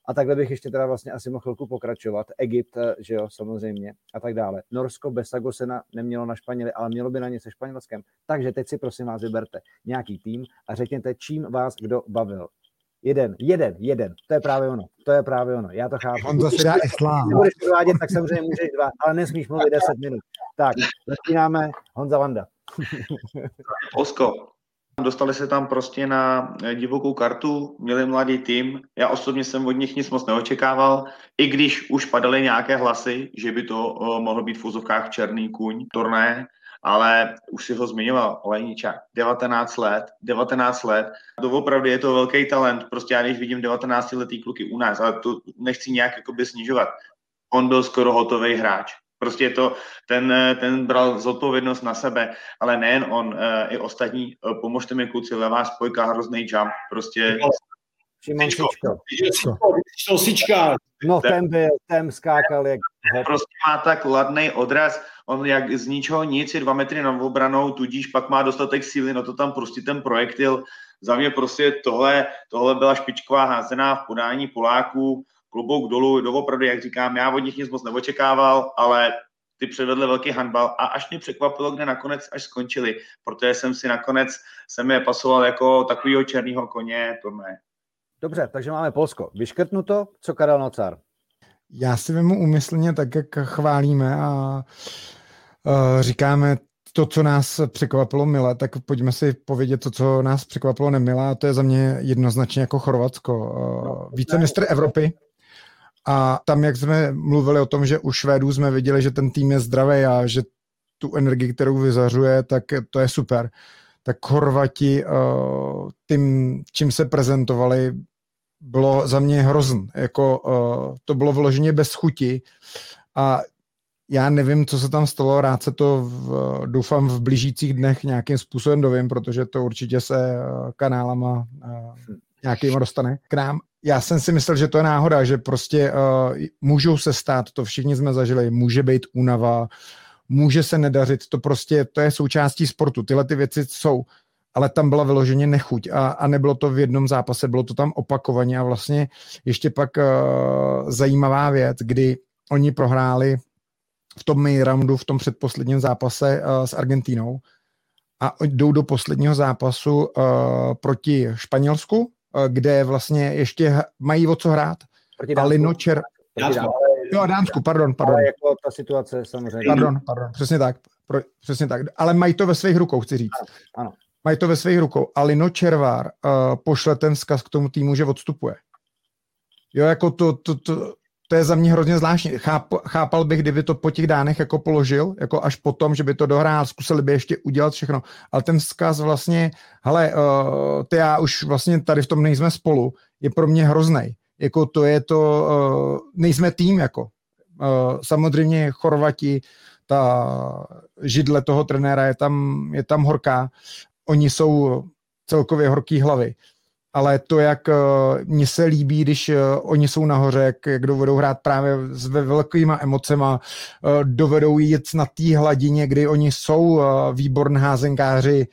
A takhle bych ještě teda vlastně asi mohl chvilku pokračovat. Egypt, eh, že jo, samozřejmě, a tak dále. Norsko bez Sagosena nemělo na Španěli, ale mělo by na ně se Španělskem. Takže teď si prosím vás vyberte nějaký tým a řekněte, čím vás kdo bavil. Jeden, jeden, jeden. To je právě ono. To je právě ono. Já to chápu. On zase dá islám. Když budeš provádět, tak samozřejmě můžeš dva, ale nesmíš mluvit 10 minut. Tak, začínáme. Honza Vanda. Osko, Dostali se tam prostě na eh, divokou kartu, měli mladý tým. Já osobně jsem od nich nic moc neočekával, i když už padaly nějaké hlasy, že by to uh, mohl být v úzovkách černý kůň turné, ale už si ho zmiňoval, Olejničák, 19 let, 19 let, to opravdu je to velký talent, prostě já když vidím 19 letý kluky u nás, ale to nechci nějak jakoby snižovat, on byl skoro hotový hráč, Prostě to, ten, ten bral zodpovědnost na sebe, ale nejen on, eh, i ostatní. Eh, pomožte mi kluci, levá spojka, hrozný jump. Prostě Šimon Sičko. No ten byl, ten skákal jak... Prostě má tak ladný odraz, on jak z ničeho nic je dva metry nad obranou, tudíž pak má dostatek síly, no to tam prostě ten projektil, za mě prostě tohle, tohle byla špičková házená v podání Poláků, klobouk dolů, doopravdy, jak říkám, já od nich nic moc neočekával, ale ty předvedli velký handbal a až mě překvapilo, kde nakonec až skončili, protože jsem si nakonec, jsem je pasoval jako takového černého koně turné. Dobře, takže máme Polsko. Vyškrtnuto, co Karel Nocar? Já si vemu umyslně tak, jak chválíme a uh, říkáme to, co nás překvapilo mile, tak pojďme si povědět to, co nás překvapilo nemile, a to je za mě jednoznačně jako Chorvatsko. No, Vícemistr Evropy, a tam, jak jsme mluvili o tom, že u Švédů jsme viděli, že ten tým je zdravý a že tu energii, kterou vyzařuje, tak to je super. Tak Chorvati uh, tím, čím se prezentovali, bylo za mě hrozn. Jako, uh, to bylo vloženě bez chuti a já nevím, co se tam stalo, rád se to v, doufám v blížících dnech nějakým způsobem dovím, protože to určitě se uh, kanálama nějakým dostane k nám. Já jsem si myslel, že to je náhoda, že prostě uh, můžou se stát, to všichni jsme zažili, může být únava, může se nedařit, to prostě, to je součástí sportu, tyhle ty věci jsou, ale tam byla vyloženě nechuť a, a nebylo to v jednom zápase, bylo to tam opakovaně a vlastně ještě pak uh, zajímavá věc, kdy oni prohráli v tom main roundu, v tom předposledním zápase uh, s Argentínou a jdou do posledního zápasu uh, proti Španělsku, kde vlastně ještě mají o co hrát. Proti a Lino Čer... Jo, Dánsku, pardon, pardon. Ale jako ta situace samozřejmě. Pardon, pardon, přesně tak. Pro, přesně tak. Ale mají to ve svých rukou, chci říct. Ano, ano. Mají to ve svých rukou. A Lino Červár uh, pošle ten vzkaz k tomu týmu, že odstupuje. Jo, jako to, to, to, to je za mě hrozně zvláštní. Cháp, chápal bych, kdyby to po těch dánech jako položil, jako až potom, že by to dohrál, zkusili by ještě udělat všechno. Ale ten vzkaz vlastně, hele, uh, ty já už vlastně tady v tom nejsme spolu, je pro mě hrozný. Jako to je to, uh, nejsme tým, jako. Uh, samozřejmě Chorvati, ta židle toho trenéra je tam, je tam horká. Oni jsou celkově horký hlavy ale to, jak uh, mně se líbí, když uh, oni jsou nahoře, jak, jak dovedou hrát právě s velkýma emocema, uh, dovedou jít na té hladině, kdy oni jsou výborní házenkáři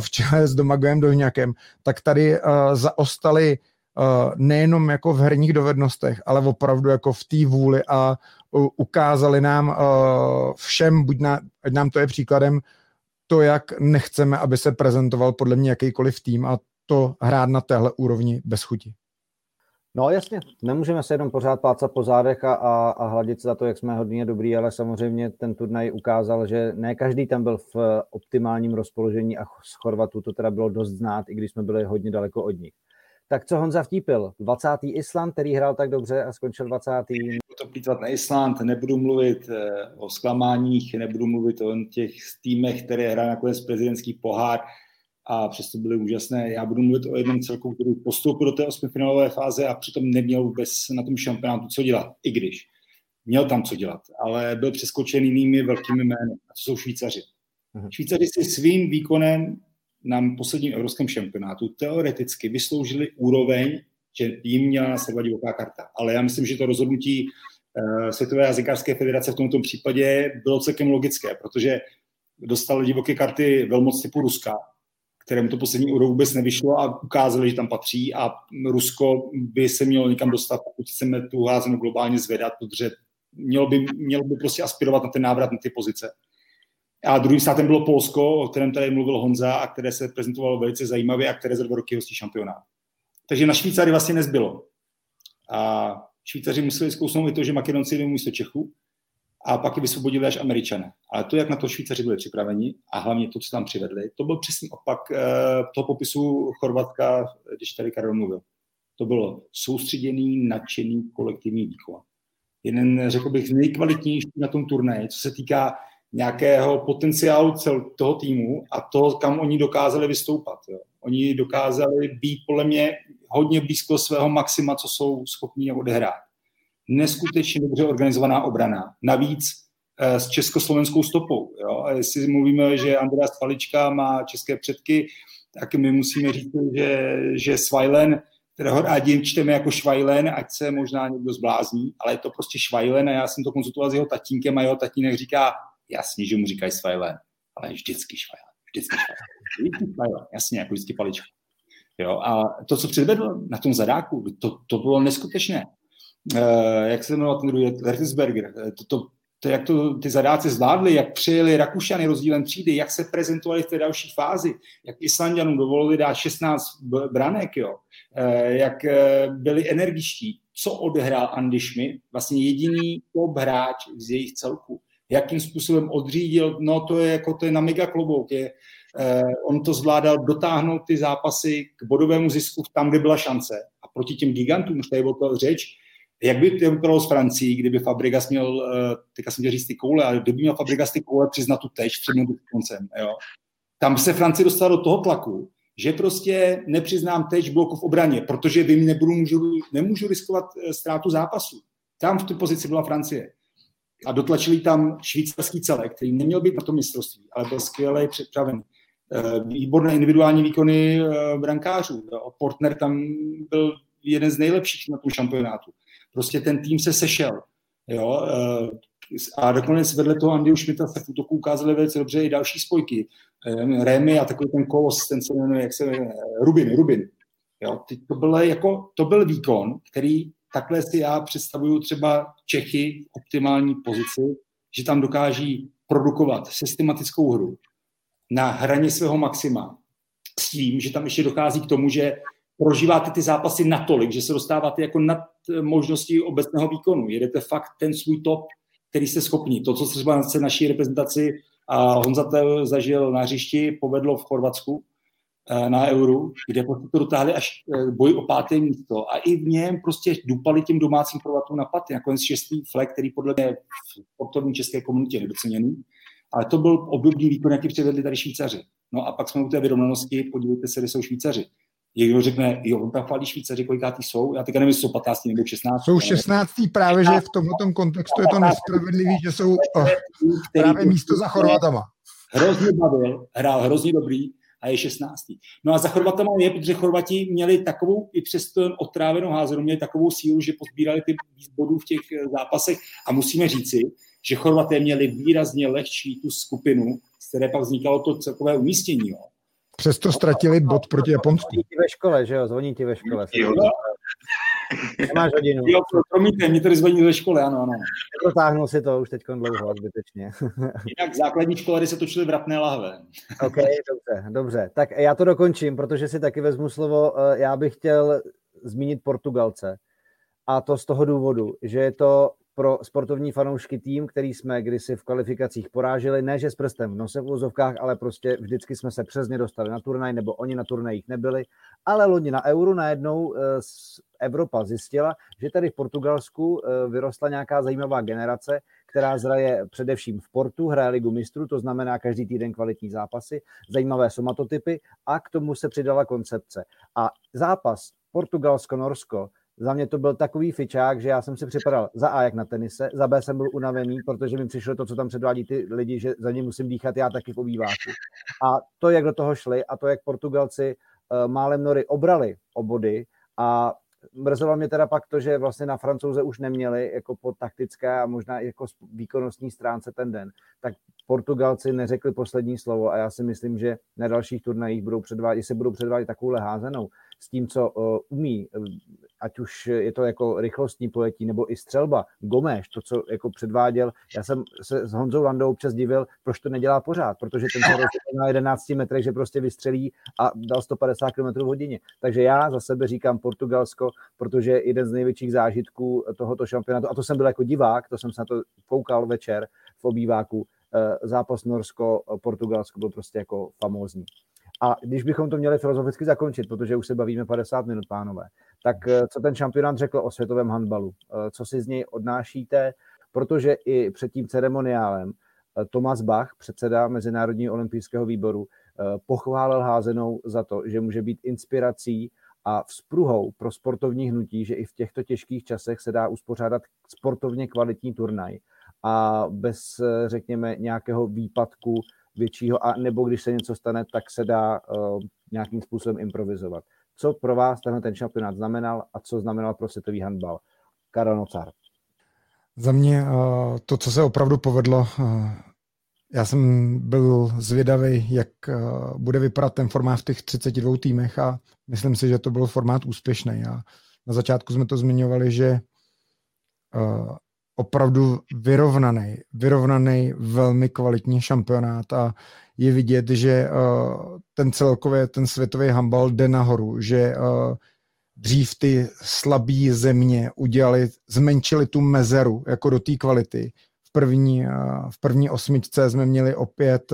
v čele s Domagojem Dohňakem, tak tady zaostali nejenom jako v herních dovednostech, ale opravdu jako v té vůli a ukázali nám všem, buď na, ať nám to je příkladem, to, jak nechceme, aby se prezentoval podle mě jakýkoliv tým a to hrát na téhle úrovni bez chuti. No jasně, nemůžeme se jenom pořád plácat po zádech a, a, a hladit za to, jak jsme hodně dobrý, ale samozřejmě ten turnaj ukázal, že ne každý tam byl v optimálním rozpoložení a z Chorvatu to teda bylo dost znát, i když jsme byli hodně daleko od nich. Tak co Honza vtípil? 20. Island, který hrál tak dobře a skončil 20. Nebudu to plýtvat na Island, nebudu mluvit eh, o zklamáních, nebudu mluvit o těch týmech, které hrají nakonec prezidentský pohár a přesto byly úžasné. Já budu mluvit o jednom celku, který postoupil do té osmifinálové fáze a přitom neměl vůbec na tom šampionátu co dělat, i když měl tam co dělat, ale byl přeskočen jinými velkými jmény, a to jsou Švýcaři. Uh-huh. Švýcaři si svým výkonem na posledním evropském šampionátu teoreticky vysloužili úroveň, že jim měla následovat divoká karta. Ale já myslím, že to rozhodnutí uh, Světové jazykářské federace v tomto případě bylo celkem logické, protože dostal divoké karty velmoc typu Ruska, kterému to poslední euro vůbec nevyšlo a ukázali, že tam patří a Rusko by se mělo někam dostat, pokud chceme tu házenu globálně zvedat, protože mělo by, mělo by prostě aspirovat na ten návrat na ty pozice. A druhým státem bylo Polsko, o kterém tady mluvil Honza a které se prezentovalo velice zajímavě a které za dva roky hostí šampionát. Takže na Švýcary vlastně nezbylo. A Švýcaři museli zkousnout i to, že Makedonci jdou místo Čechů, a pak je vysvobodili až američané. Ale to, jak na to Švýcaři byli připraveni a hlavně to, co tam přivedli, to byl přesný opak uh, toho popisu Chorvatka, když tady Karel mluvil. To bylo soustředěný, nadšený kolektivní výkon. Jeden, řekl bych, nejkvalitnější na tom turnaji, co se týká nějakého potenciálu cel toho týmu a to, kam oni dokázali vystoupat. Jo. Oni dokázali být podle mě hodně blízko svého maxima, co jsou schopni odehrát neskutečně dobře organizovaná obrana. Navíc eh, s československou stopou. Jo? A jestli mluvíme, že Andreas Palička má české předky, tak my musíme říct, že, že Svajlen, kterého rádi čteme jako Švajlen, ať se možná někdo zblázní, ale je to prostě Švajlen a já jsem to konzultoval s jeho tatínkem a jeho tatínek říká, jasně, že mu říkají Svajlen, ale vždycky Švajlen, vždycky Švajlen, jasně, jako vždycky Palička. Jo, a to, co předvedl na tom zadáku, to, to bylo neskutečné. Eh, jak se jmenoval ten druhý, Lertisberger, eh, to, to, to, jak to ty zadáci zvládli, jak přijeli Rakušany rozdílem třídy, jak se prezentovali v té další fázi, jak Islandianům dovolili dát 16 branek, jo, eh, jak byli energičtí, co odehrál Andy Schmidt, vlastně jediný top hráč z jejich celku. jakým způsobem odřídil, no to je jako to je na mega klobouk. Je, eh, on to zvládal dotáhnout ty zápasy k bodovému zisku tam, kde byla šance. A proti těm gigantům, už tady bylo to řeč, jak by to vypadalo s Francií, kdyby Fabrigas měl, eh, teďka jsem říct ty koule, ale kdyby měl Fabrigas ty koule přiznat tu teč před koncem, jo. Tam se Francie dostala do toho tlaku, že prostě nepřiznám teď bloku v obraně, protože vím, nebudu, můžu, nemůžu riskovat eh, ztrátu zápasu. Tam v tu pozici byla Francie. A dotlačili tam švýcarský celek, který neměl být na tom mistrovství, ale byl skvěle připravený. Eh, výborné individuální výkony brankářů. Portner tam byl jeden z nejlepších na tom šampionátu. Prostě ten tým se sešel. Jo? A dokonce vedle toho Andyho Schmidta se v útoku ukázaly velice dobře i další spojky. Rémy a takový ten kolos, ten se jmenuje, jak se jmenuje, Rubin, Rubin. Jo, to, byl jako, to byl výkon, který takhle si já představuju třeba Čechy v optimální pozici, že tam dokáží produkovat systematickou hru na hraně svého maxima s tím, že tam ještě dochází k tomu, že prožíváte ty zápasy natolik, že se dostáváte jako nad možností obecného výkonu. Jedete fakt ten svůj top, který jste schopni. To, co třeba na naší reprezentaci a Honza zažil na hřišti, povedlo v Chorvatsku eh, na Euru, kde prostě to dotáhli až eh, boj o páté místo a i v něm prostě dupali těm domácím Chorvatům na paty. Nakonec šestý flek, který podle mě v sportovní české komunitě nedoceněný, ale to byl obdobný výkon, jaký předvedli tady Švýcaři. No a pak jsme u té vyrovnanosti, podívejte se, kde jsou Švýcaři. Někdo řekne, jo, on tam chválí Švýcaři, ty jsou, já teďka nevím, jsou 15 nebo 16. Jsou 16. právě, že v tomto kontextu je to nespravedlivý, že jsou oh, právě místo za Chorvatama. Hrozně bavil, hrál hrozně dobrý a je 16. No a za Chorvatama je, protože Chorvati měli takovou, i přes to otrávenou házenou, měli takovou sílu, že pozbírali ty bodů v těch eh, zápasech a musíme říci, že Chorvaté měli výrazně lehčí tu skupinu, z které pak vznikalo to celkové umístění. Jo. Přesto ztratili bod proti Japonsku. Zvoní ti ve škole, že jo? Zvoní ti ve škole. Jo, Nemáš hodinu. Jo, promiňte, mě to zvoní ve škole, ano, ano. Protáhnul si to už teď dlouho, zbytečně. Jinak základní školy se točily vratné lahve. OK, dobře, dobře. Tak já to dokončím, protože si taky vezmu slovo. Eh, já bych chtěl zmínit Portugalce. A to z toho důvodu, že je to pro sportovní fanoušky tým, který jsme kdysi v kvalifikacích poráželi, ne že s prstem v nose v úzovkách, ale prostě vždycky jsme se přesně dostali na turnaj, nebo oni na turnajích nebyli. Ale loni na Euro najednou eh, Evropa zjistila, že tady v Portugalsku eh, vyrostla nějaká zajímavá generace, která zraje především v portu, hraje ligu mistrů, to znamená každý týden kvalitní zápasy, zajímavé somatotypy a k tomu se přidala koncepce. A zápas Portugalsko-Norsko za mě to byl takový fičák, že já jsem si připadal za A jak na tenise, za B jsem byl unavený, protože mi přišlo to, co tam předvádí ty lidi, že za ně musím dýchat já taky v obýváku. A to, jak do toho šli a to, jak Portugalci uh, málem nory obrali o body a mrzelo mě teda pak to, že vlastně na francouze už neměli jako po taktické a možná jako výkonnostní stránce ten den. Tak Portugalci neřekli poslední slovo a já si myslím, že na dalších turnajích budou předvádět, se budou předvádět takovou házenou s tím, co uh, umí ať už je to jako rychlostní pojetí nebo i střelba, Gomeš, to, co jako předváděl, já jsem se s Honzou Landou občas divil, proč to nedělá pořád, protože ten se na 11 metrech, že prostě vystřelí a dal 150 km v hodině. Takže já za sebe říkám Portugalsko, protože jeden z největších zážitků tohoto šampionátu, a to jsem byl jako divák, to jsem se na to koukal večer v obýváku, eh, zápas Norsko-Portugalsko byl prostě jako famózní. A když bychom to měli filozoficky zakončit, protože už se bavíme 50 minut, pánové, tak eh, co ten šampionát řekl o světovém handbalu? Eh, co si z něj odnášíte? Protože i před tím ceremoniálem eh, Thomas Bach, předseda Mezinárodního olympijského výboru, pochválil házenou za to, že může být inspirací a vzpruhou pro sportovní hnutí, že i v těchto těžkých časech se dá uspořádat sportovně kvalitní turnaj a bez, řekněme, nějakého výpadku většího, a nebo když se něco stane, tak se dá uh, nějakým způsobem improvizovat. Co pro vás tenhle ten šampionát znamenal a co znamenal pro světový handbal? Karel Nocar. Za mě uh, to, co se opravdu povedlo, uh, já jsem byl zvědavý, jak uh, bude vypadat ten formát v těch 32 týmech a myslím si, že to byl formát úspěšný. A na začátku jsme to zmiňovali, že opravdu vyrovnaný, vyrovnaný, velmi kvalitní šampionát a je vidět, že uh, ten celkově, ten světový handball jde nahoru, že uh, dřív ty slabé země udělali, zmenšili tu mezeru jako do té kvality. V první, v první osmičce jsme měli opět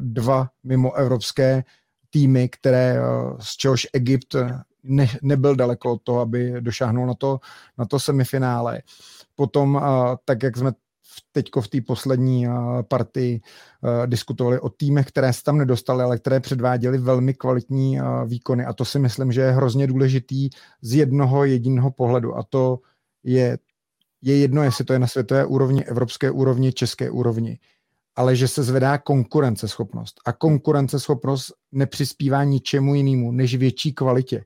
dva mimo evropské týmy, které z čehož Egypt ne, nebyl daleko od toho, aby došáhnul na to, na to semifinále. Potom, tak jak jsme teďko v té poslední partii diskutovali o týmech, které se tam nedostali, ale které předváděly velmi kvalitní výkony. A to si myslím, že je hrozně důležitý z jednoho jediného pohledu. A to je, je jedno, jestli to je na světové úrovni, evropské úrovni, české úrovni, ale že se zvedá konkurenceschopnost. A konkurenceschopnost nepřispívá ničemu jinému než větší kvalitě.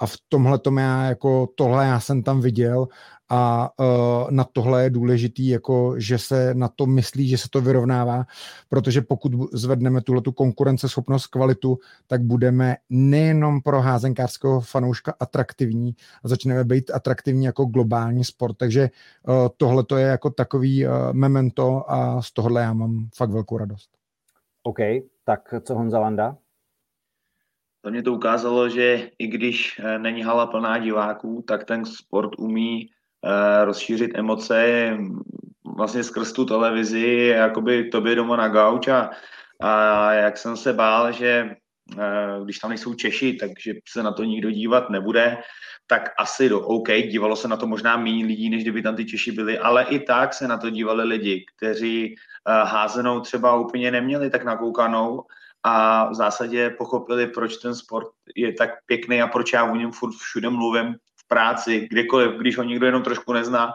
A v tomhle tom já jako tohle já jsem tam viděl a uh, na tohle je důležitý, jako že se na to myslí, že se to vyrovnává, protože pokud zvedneme tuhle tu konkurenceschopnost, kvalitu, tak budeme nejenom pro házenkářského fanouška atraktivní a začneme být atraktivní jako globální sport. Takže uh, tohle to je jako takový uh, memento a z tohohle já mám fakt velkou radost. OK, tak co Honza Landa? To mě to ukázalo, že i když není hala plná diváků, tak ten sport umí Eh, rozšířit emoce vlastně skrz tu televizi, jakoby tobě doma na gauč. A, a jak jsem se bál, že eh, když tam nejsou Češi, takže se na to nikdo dívat nebude, tak asi do OK, dívalo se na to možná méně lidí, než kdyby tam ty Češi byli, ale i tak se na to dívali lidi, kteří eh, házenou třeba úplně neměli tak nakoukanou a v zásadě pochopili, proč ten sport je tak pěkný a proč já o něm furt všude mluvím, práci, kdekoliv, když ho někdo jenom trošku nezná,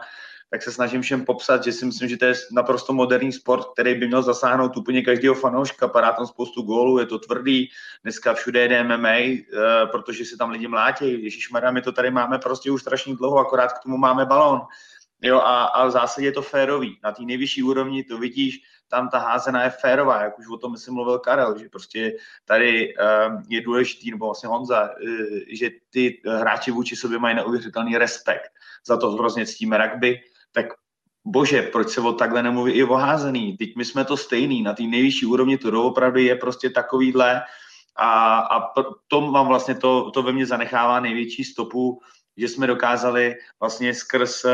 tak se snažím všem popsat, že si myslím, že to je naprosto moderní sport, který by měl zasáhnout úplně každého fanouška. Padá tam spoustu gólů, je to tvrdý, dneska všude jde MMA, eh, protože se tam lidi mlátí. Ježíš my to tady máme prostě už strašně dlouho, akorát k tomu máme balón. Jo, a, a v zásadě je to férový. Na té nejvyšší úrovni to vidíš, tam ta házená je férová, jak už o tom myslím mluvil Karel, že prostě tady um, je důležitý, nebo vlastně Honza, uh, že ty hráči vůči sobě mají neuvěřitelný respekt. Za to hrozně ctíme rugby, tak bože, proč se o takhle nemluví i o házený? Teď my jsme to stejný, na té nejvyšší úrovni to doopravdy je prostě takovýhle a, a to vám vlastně to, to ve mně zanechává největší stopu že jsme dokázali vlastně skrz uh,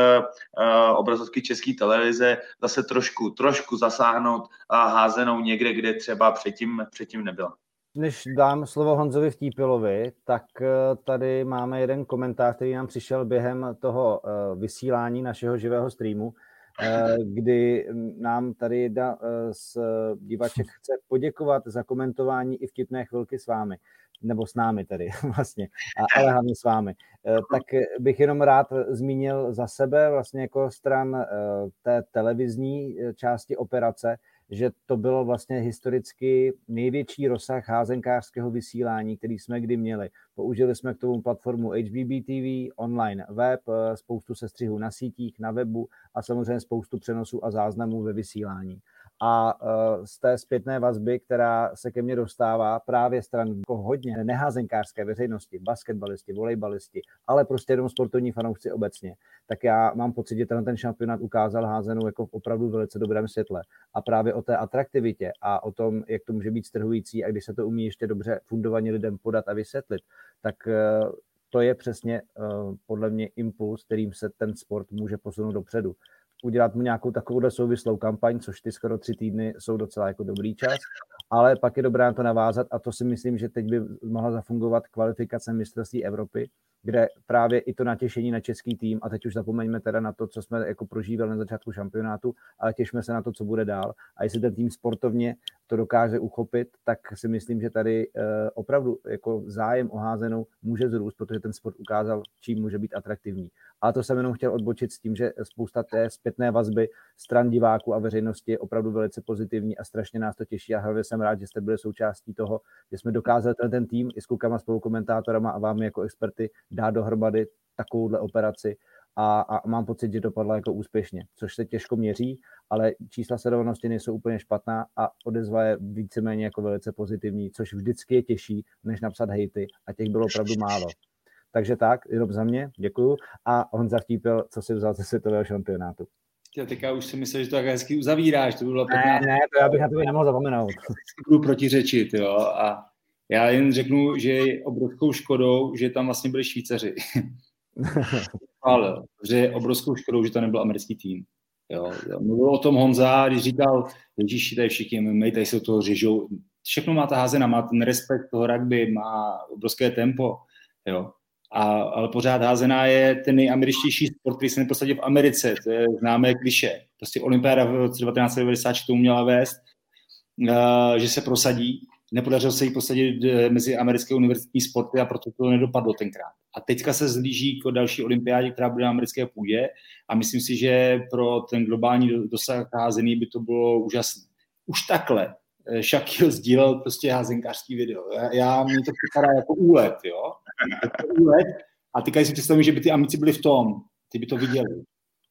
obrazovky české televize zase trošku, trošku zasáhnout a házenou někde, kde třeba předtím, předtím nebyla. Než dám slovo Honzovi Vtípilovi, tak eh, tady máme jeden komentář, který nám přišel během toho vysílání našeho živého streamu, kdy nám tady jedna z divaček chce poděkovat za komentování i vtipné chvilky s vámi. Nebo s námi tedy vlastně, ale hlavně s vámi. Eh, tak bych jenom rád zmínil za sebe vlastně jako stran eh, té televizní eh, části operace, že to bylo vlastně historicky největší rozsah házenkářského vysílání, který jsme kdy měli. Použili jsme k tomu platformu HBB TV, online web, spoustu sestřihů na sítích, na webu a samozřejmě spoustu přenosů a záznamů ve vysílání a e, z té zpětné vazby, která se ke mně dostává právě stran jako hodně neházenkářské veřejnosti, basketbalisti, volejbalisti, ale prostě jenom sportovní fanoušci obecně, tak já mám pocit, že ten, ten šampionát ukázal házenou jako v opravdu velice dobrém světle. A právě o té atraktivitě a o tom, jak to může být strhující a když se to umí ještě dobře fundovaně lidem podat a vysvětlit, tak e, to je přesně e, podle mě impuls, kterým se ten sport může posunout dopředu udělat mu nějakou takovou souvislou kampaň, což ty skoro tři týdny jsou docela jako dobrý čas, ale pak je dobré na to navázat a to si myslím, že teď by mohla zafungovat kvalifikace mistrovství Evropy, kde právě i to natěšení na český tým, a teď už zapomeňme teda na to, co jsme jako prožívali na začátku šampionátu, ale těšme se na to, co bude dál. A jestli ten tým sportovně to dokáže uchopit, tak si myslím, že tady uh, opravdu jako zájem o házenou může zrůst, protože ten sport ukázal, čím může být atraktivní. A to jsem jenom chtěl odbočit s tím, že spousta té zpětné vazby stran diváků a veřejnosti je opravdu velice pozitivní a strašně nás to těší. A hlavně jsem rád, že jste byli součástí toho, že jsme dokázali ten, ten tým i s klukama, spolukomentátorama a vámi jako experty dát dohromady takovouhle operaci a, a mám pocit, že dopadla jako úspěšně, což se těžko měří, ale čísla sledovanosti nejsou úplně špatná a odezva je víceméně jako velice pozitivní, což vždycky je těžší, než napsat hejty a těch bylo opravdu málo. Takže tak, jenom za mě, děkuju. A Honza vtípil, co si vzal ze světového šampionátu. Já teďka už si myslel, že to tak hezky uzavíráš, to by bylo pěkná... Ne, ne, to já bych na to nemohl zapomenout. Budu protiřečit, jo, a já jen řeknu, že je obrovskou škodou, že tam vlastně byli Švýcaři. Ale, že je obrovskou škodou, že to nebyl americký tým. Jo. Mluvil o tom Honza, když říkal, Ježíši, tady všichni MMA, tady se toho řežou. Všechno má ta házena, má ten respekt toho rugby, má obrovské tempo. Jo. A, ale pořád házená je ten nejameričtější sport, který se neprosadil v Americe. To je známé kliše. Prostě olympiáda v roce 1990 tomu měla vést, uh, že se prosadí. Nepodařilo se jí prosadit eh, mezi americké univerzitní sporty a proto to nedopadlo tenkrát. A teďka se zlíží k další olympiádě, která bude na americké půdě a myslím si, že pro ten globální dosah házený by to bylo úžasné. Už takhle eh, Shaquille sdílel prostě házenkářský video. Já, já mi to připadá jako úlet, jo. Úlet. A teďka si představím, že by ty amici byli v tom, ty by to viděli.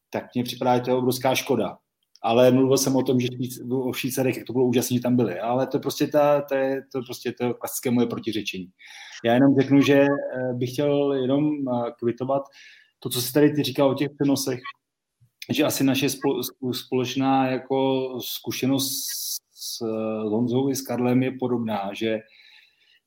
Tak mně připadá, že to je obrovská škoda. Ale mluvil jsem o tom, že o Švýcarech, jak to bylo úžasné, že tam byli. Ale to je prostě, ta, to je, to je prostě to klasické moje protiřečení. Já jenom řeknu, že eh, bych chtěl jenom eh, kvitovat to, co se tady ty říkal o těch přenosech, že asi naše společná jako zkušenost s Honzou i s Karlem je podobná, že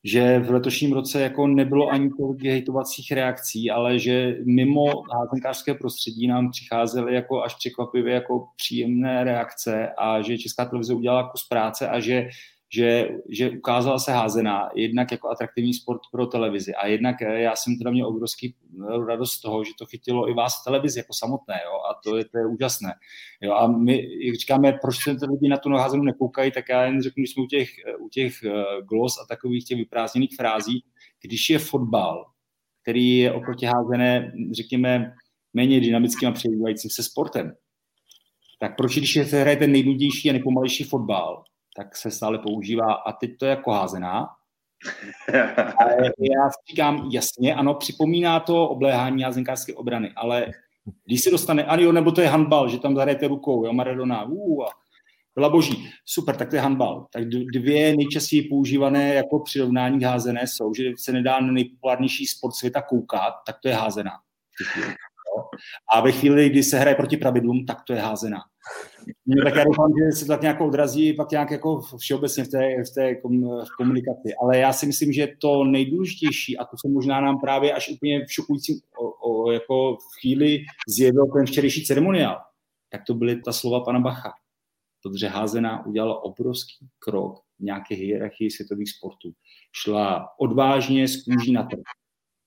že v letošním roce jako nebylo ani tolik hejtovacích reakcí, ale že mimo házenkářské prostředí nám přicházely jako až překvapivě jako příjemné reakce a že Česká televize udělala kus práce a že že, že ukázala se házená jednak jako atraktivní sport pro televizi a jednak eh, já jsem teda měl obrovský eh, radost z toho, že to chytilo i vás v televizi jako samotné jo, a to je, to je úžasné. Jo, a my říkáme, proč se ty lidi na tu házenou nekoukají, tak já jen řeknu, že jsme u těch, eh, u těch glos a takových těch vyprázdněných frází, když je fotbal, který je oproti házené, řekněme, méně dynamickým a přebývajícím se sportem, tak proč, když se hraje ten nejnudnější a nejpomalejší fotbal, tak se stále používá a teď to je jako házená. Ale já říkám, jasně, ano, připomíná to obléhání házenkářské obrany, ale když se dostane, ano, jo, nebo to je handbal, že tam zahrajete rukou, jo, Maradona, uh, byla boží, super, tak to je handbal. Tak dvě nejčastěji používané jako přirovnání házené jsou, že se nedá na nejpopulárnější sport světa koukat, tak to je házená. A ve chvíli, kdy se hraje proti pravidlům, tak to je házená. No, tak já doufám, že se tak nějak odrazí pak nějak jako všeobecně v té, v té komunikaci. Ale já si myslím, že to nejdůležitější, a to se možná nám právě až úplně v šokujícím o, o, jako v chvíli zjevil ten včerejší ceremoniál, tak to byly ta slova pana Bacha. Protože házená udělala obrovský krok v nějaké hierarchii světových sportů. Šla odvážně z kůží na trh.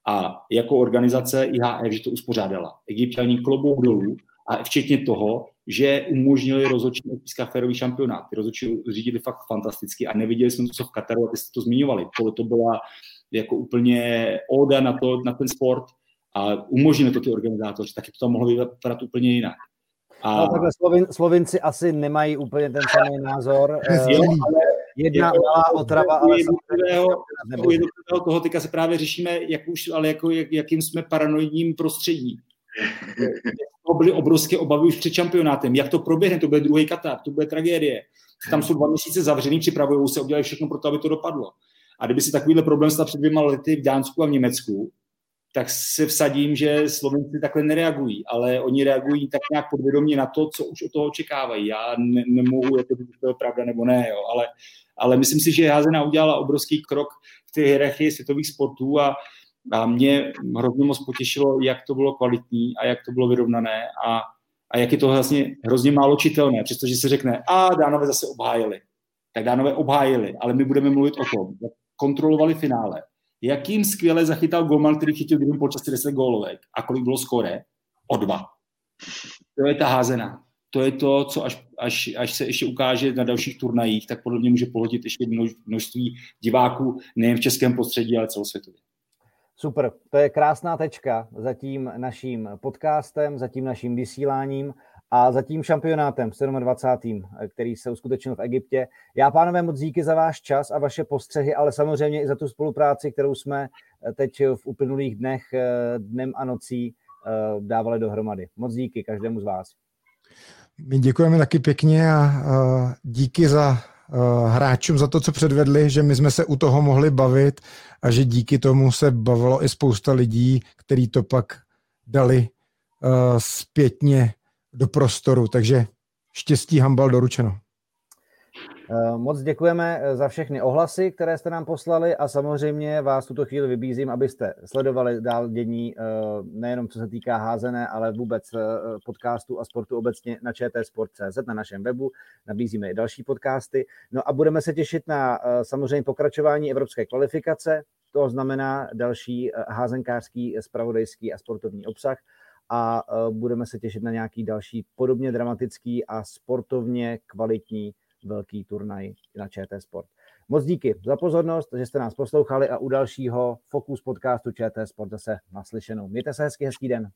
A jako organizace IHF, že to uspořádala. Egyptianí klobou dolů a včetně toho, že umožnili rozhodčí získat férový šampionát. Ty rozhodčí řídili fakt fantasticky a neviděli jsme to, co v Kataru, a ty jste to zmiňovali. Tohle to byla jako úplně oda na, to, na ten sport a umožnili to ty organizátoři, taky to tam mohlo vypadat úplně jinak. A... No, takhle Slovin, Slovinci asi nemají úplně ten samý názor. jo, ale jedna malá otrava, ale jednotlivého, jednotlivého toho teďka se právě řešíme, jak už, ale jako, jak, jakým jsme paranoidním prostředí. To byly obrovské obavy už před šampionátem. Jak to proběhne, to bude druhý Katar, to bude tragédie. Tam jsou dva měsíce zavřený, připravují se, udělají všechno pro to, aby to dopadlo. A kdyby si takovýhle problém stal před dvěma lety v Dánsku a v Německu, tak se vsadím, že Slovenci takhle nereagují, ale oni reagují tak nějak podvědomě na to, co už od toho očekávají. Já ne, nemohu, jako to je pravda nebo ne, jo, ale, ale myslím si, že Házená udělala obrovský krok v té hierarchii světových sportů a, a mě hrozně moc potěšilo, jak to bylo kvalitní a jak to bylo vyrovnané a, a jak je to vlastně hrozně málo čitelné, přestože se řekne, a Dánové zase obhájili. Tak Dánové obhájili, ale my budeme mluvit o tom, jak kontrolovali finále, jakým skvěle zachytal golman, který chytil v druhém počasí 10 gólovek a kolik bylo skore? O dva. To je ta házená. To je to, co až, až, až se ještě ukáže na dalších turnajích, tak podle mě může pohodit ještě množství diváků nejen v českém prostředí, ale celosvětově. Super, to je krásná tečka za tím naším podcastem, za tím naším vysíláním a za tím šampionátem 27. který se uskutečnil v Egyptě. Já, pánové, moc díky za váš čas a vaše postřehy, ale samozřejmě i za tu spolupráci, kterou jsme teď v uplynulých dnech, dnem a nocí dávali dohromady. Moc díky každému z vás. My děkujeme taky pěkně a díky za hráčům za to, co předvedli, že my jsme se u toho mohli bavit a že díky tomu se bavilo i spousta lidí, kteří to pak dali zpětně do prostoru, takže štěstí hambal doručeno. Eh, moc děkujeme eh, za všechny ohlasy, které jste nám poslali a samozřejmě vás tuto chvíli vybízím, abyste sledovali dál dění nejenom co se týká házené, ale vůbec podcastu a sportu obecně na čtsport.cz na našem webu. Nabízíme i další podcasty. No a budeme se těšit na samozřejmě pokračování evropské kvalifikace, to znamená další házenkářský, spravodajský a sportovní obsah a budeme se těšit na nějaký další podobně dramatický a sportovně kvalitní velký turnaj na ČT Sport. Moc díky za pozornost, že jste nás poslouchali a u dalšího Focus podcastu ČT Sport zase naslyšenou. Mějte se hezky, hezký den.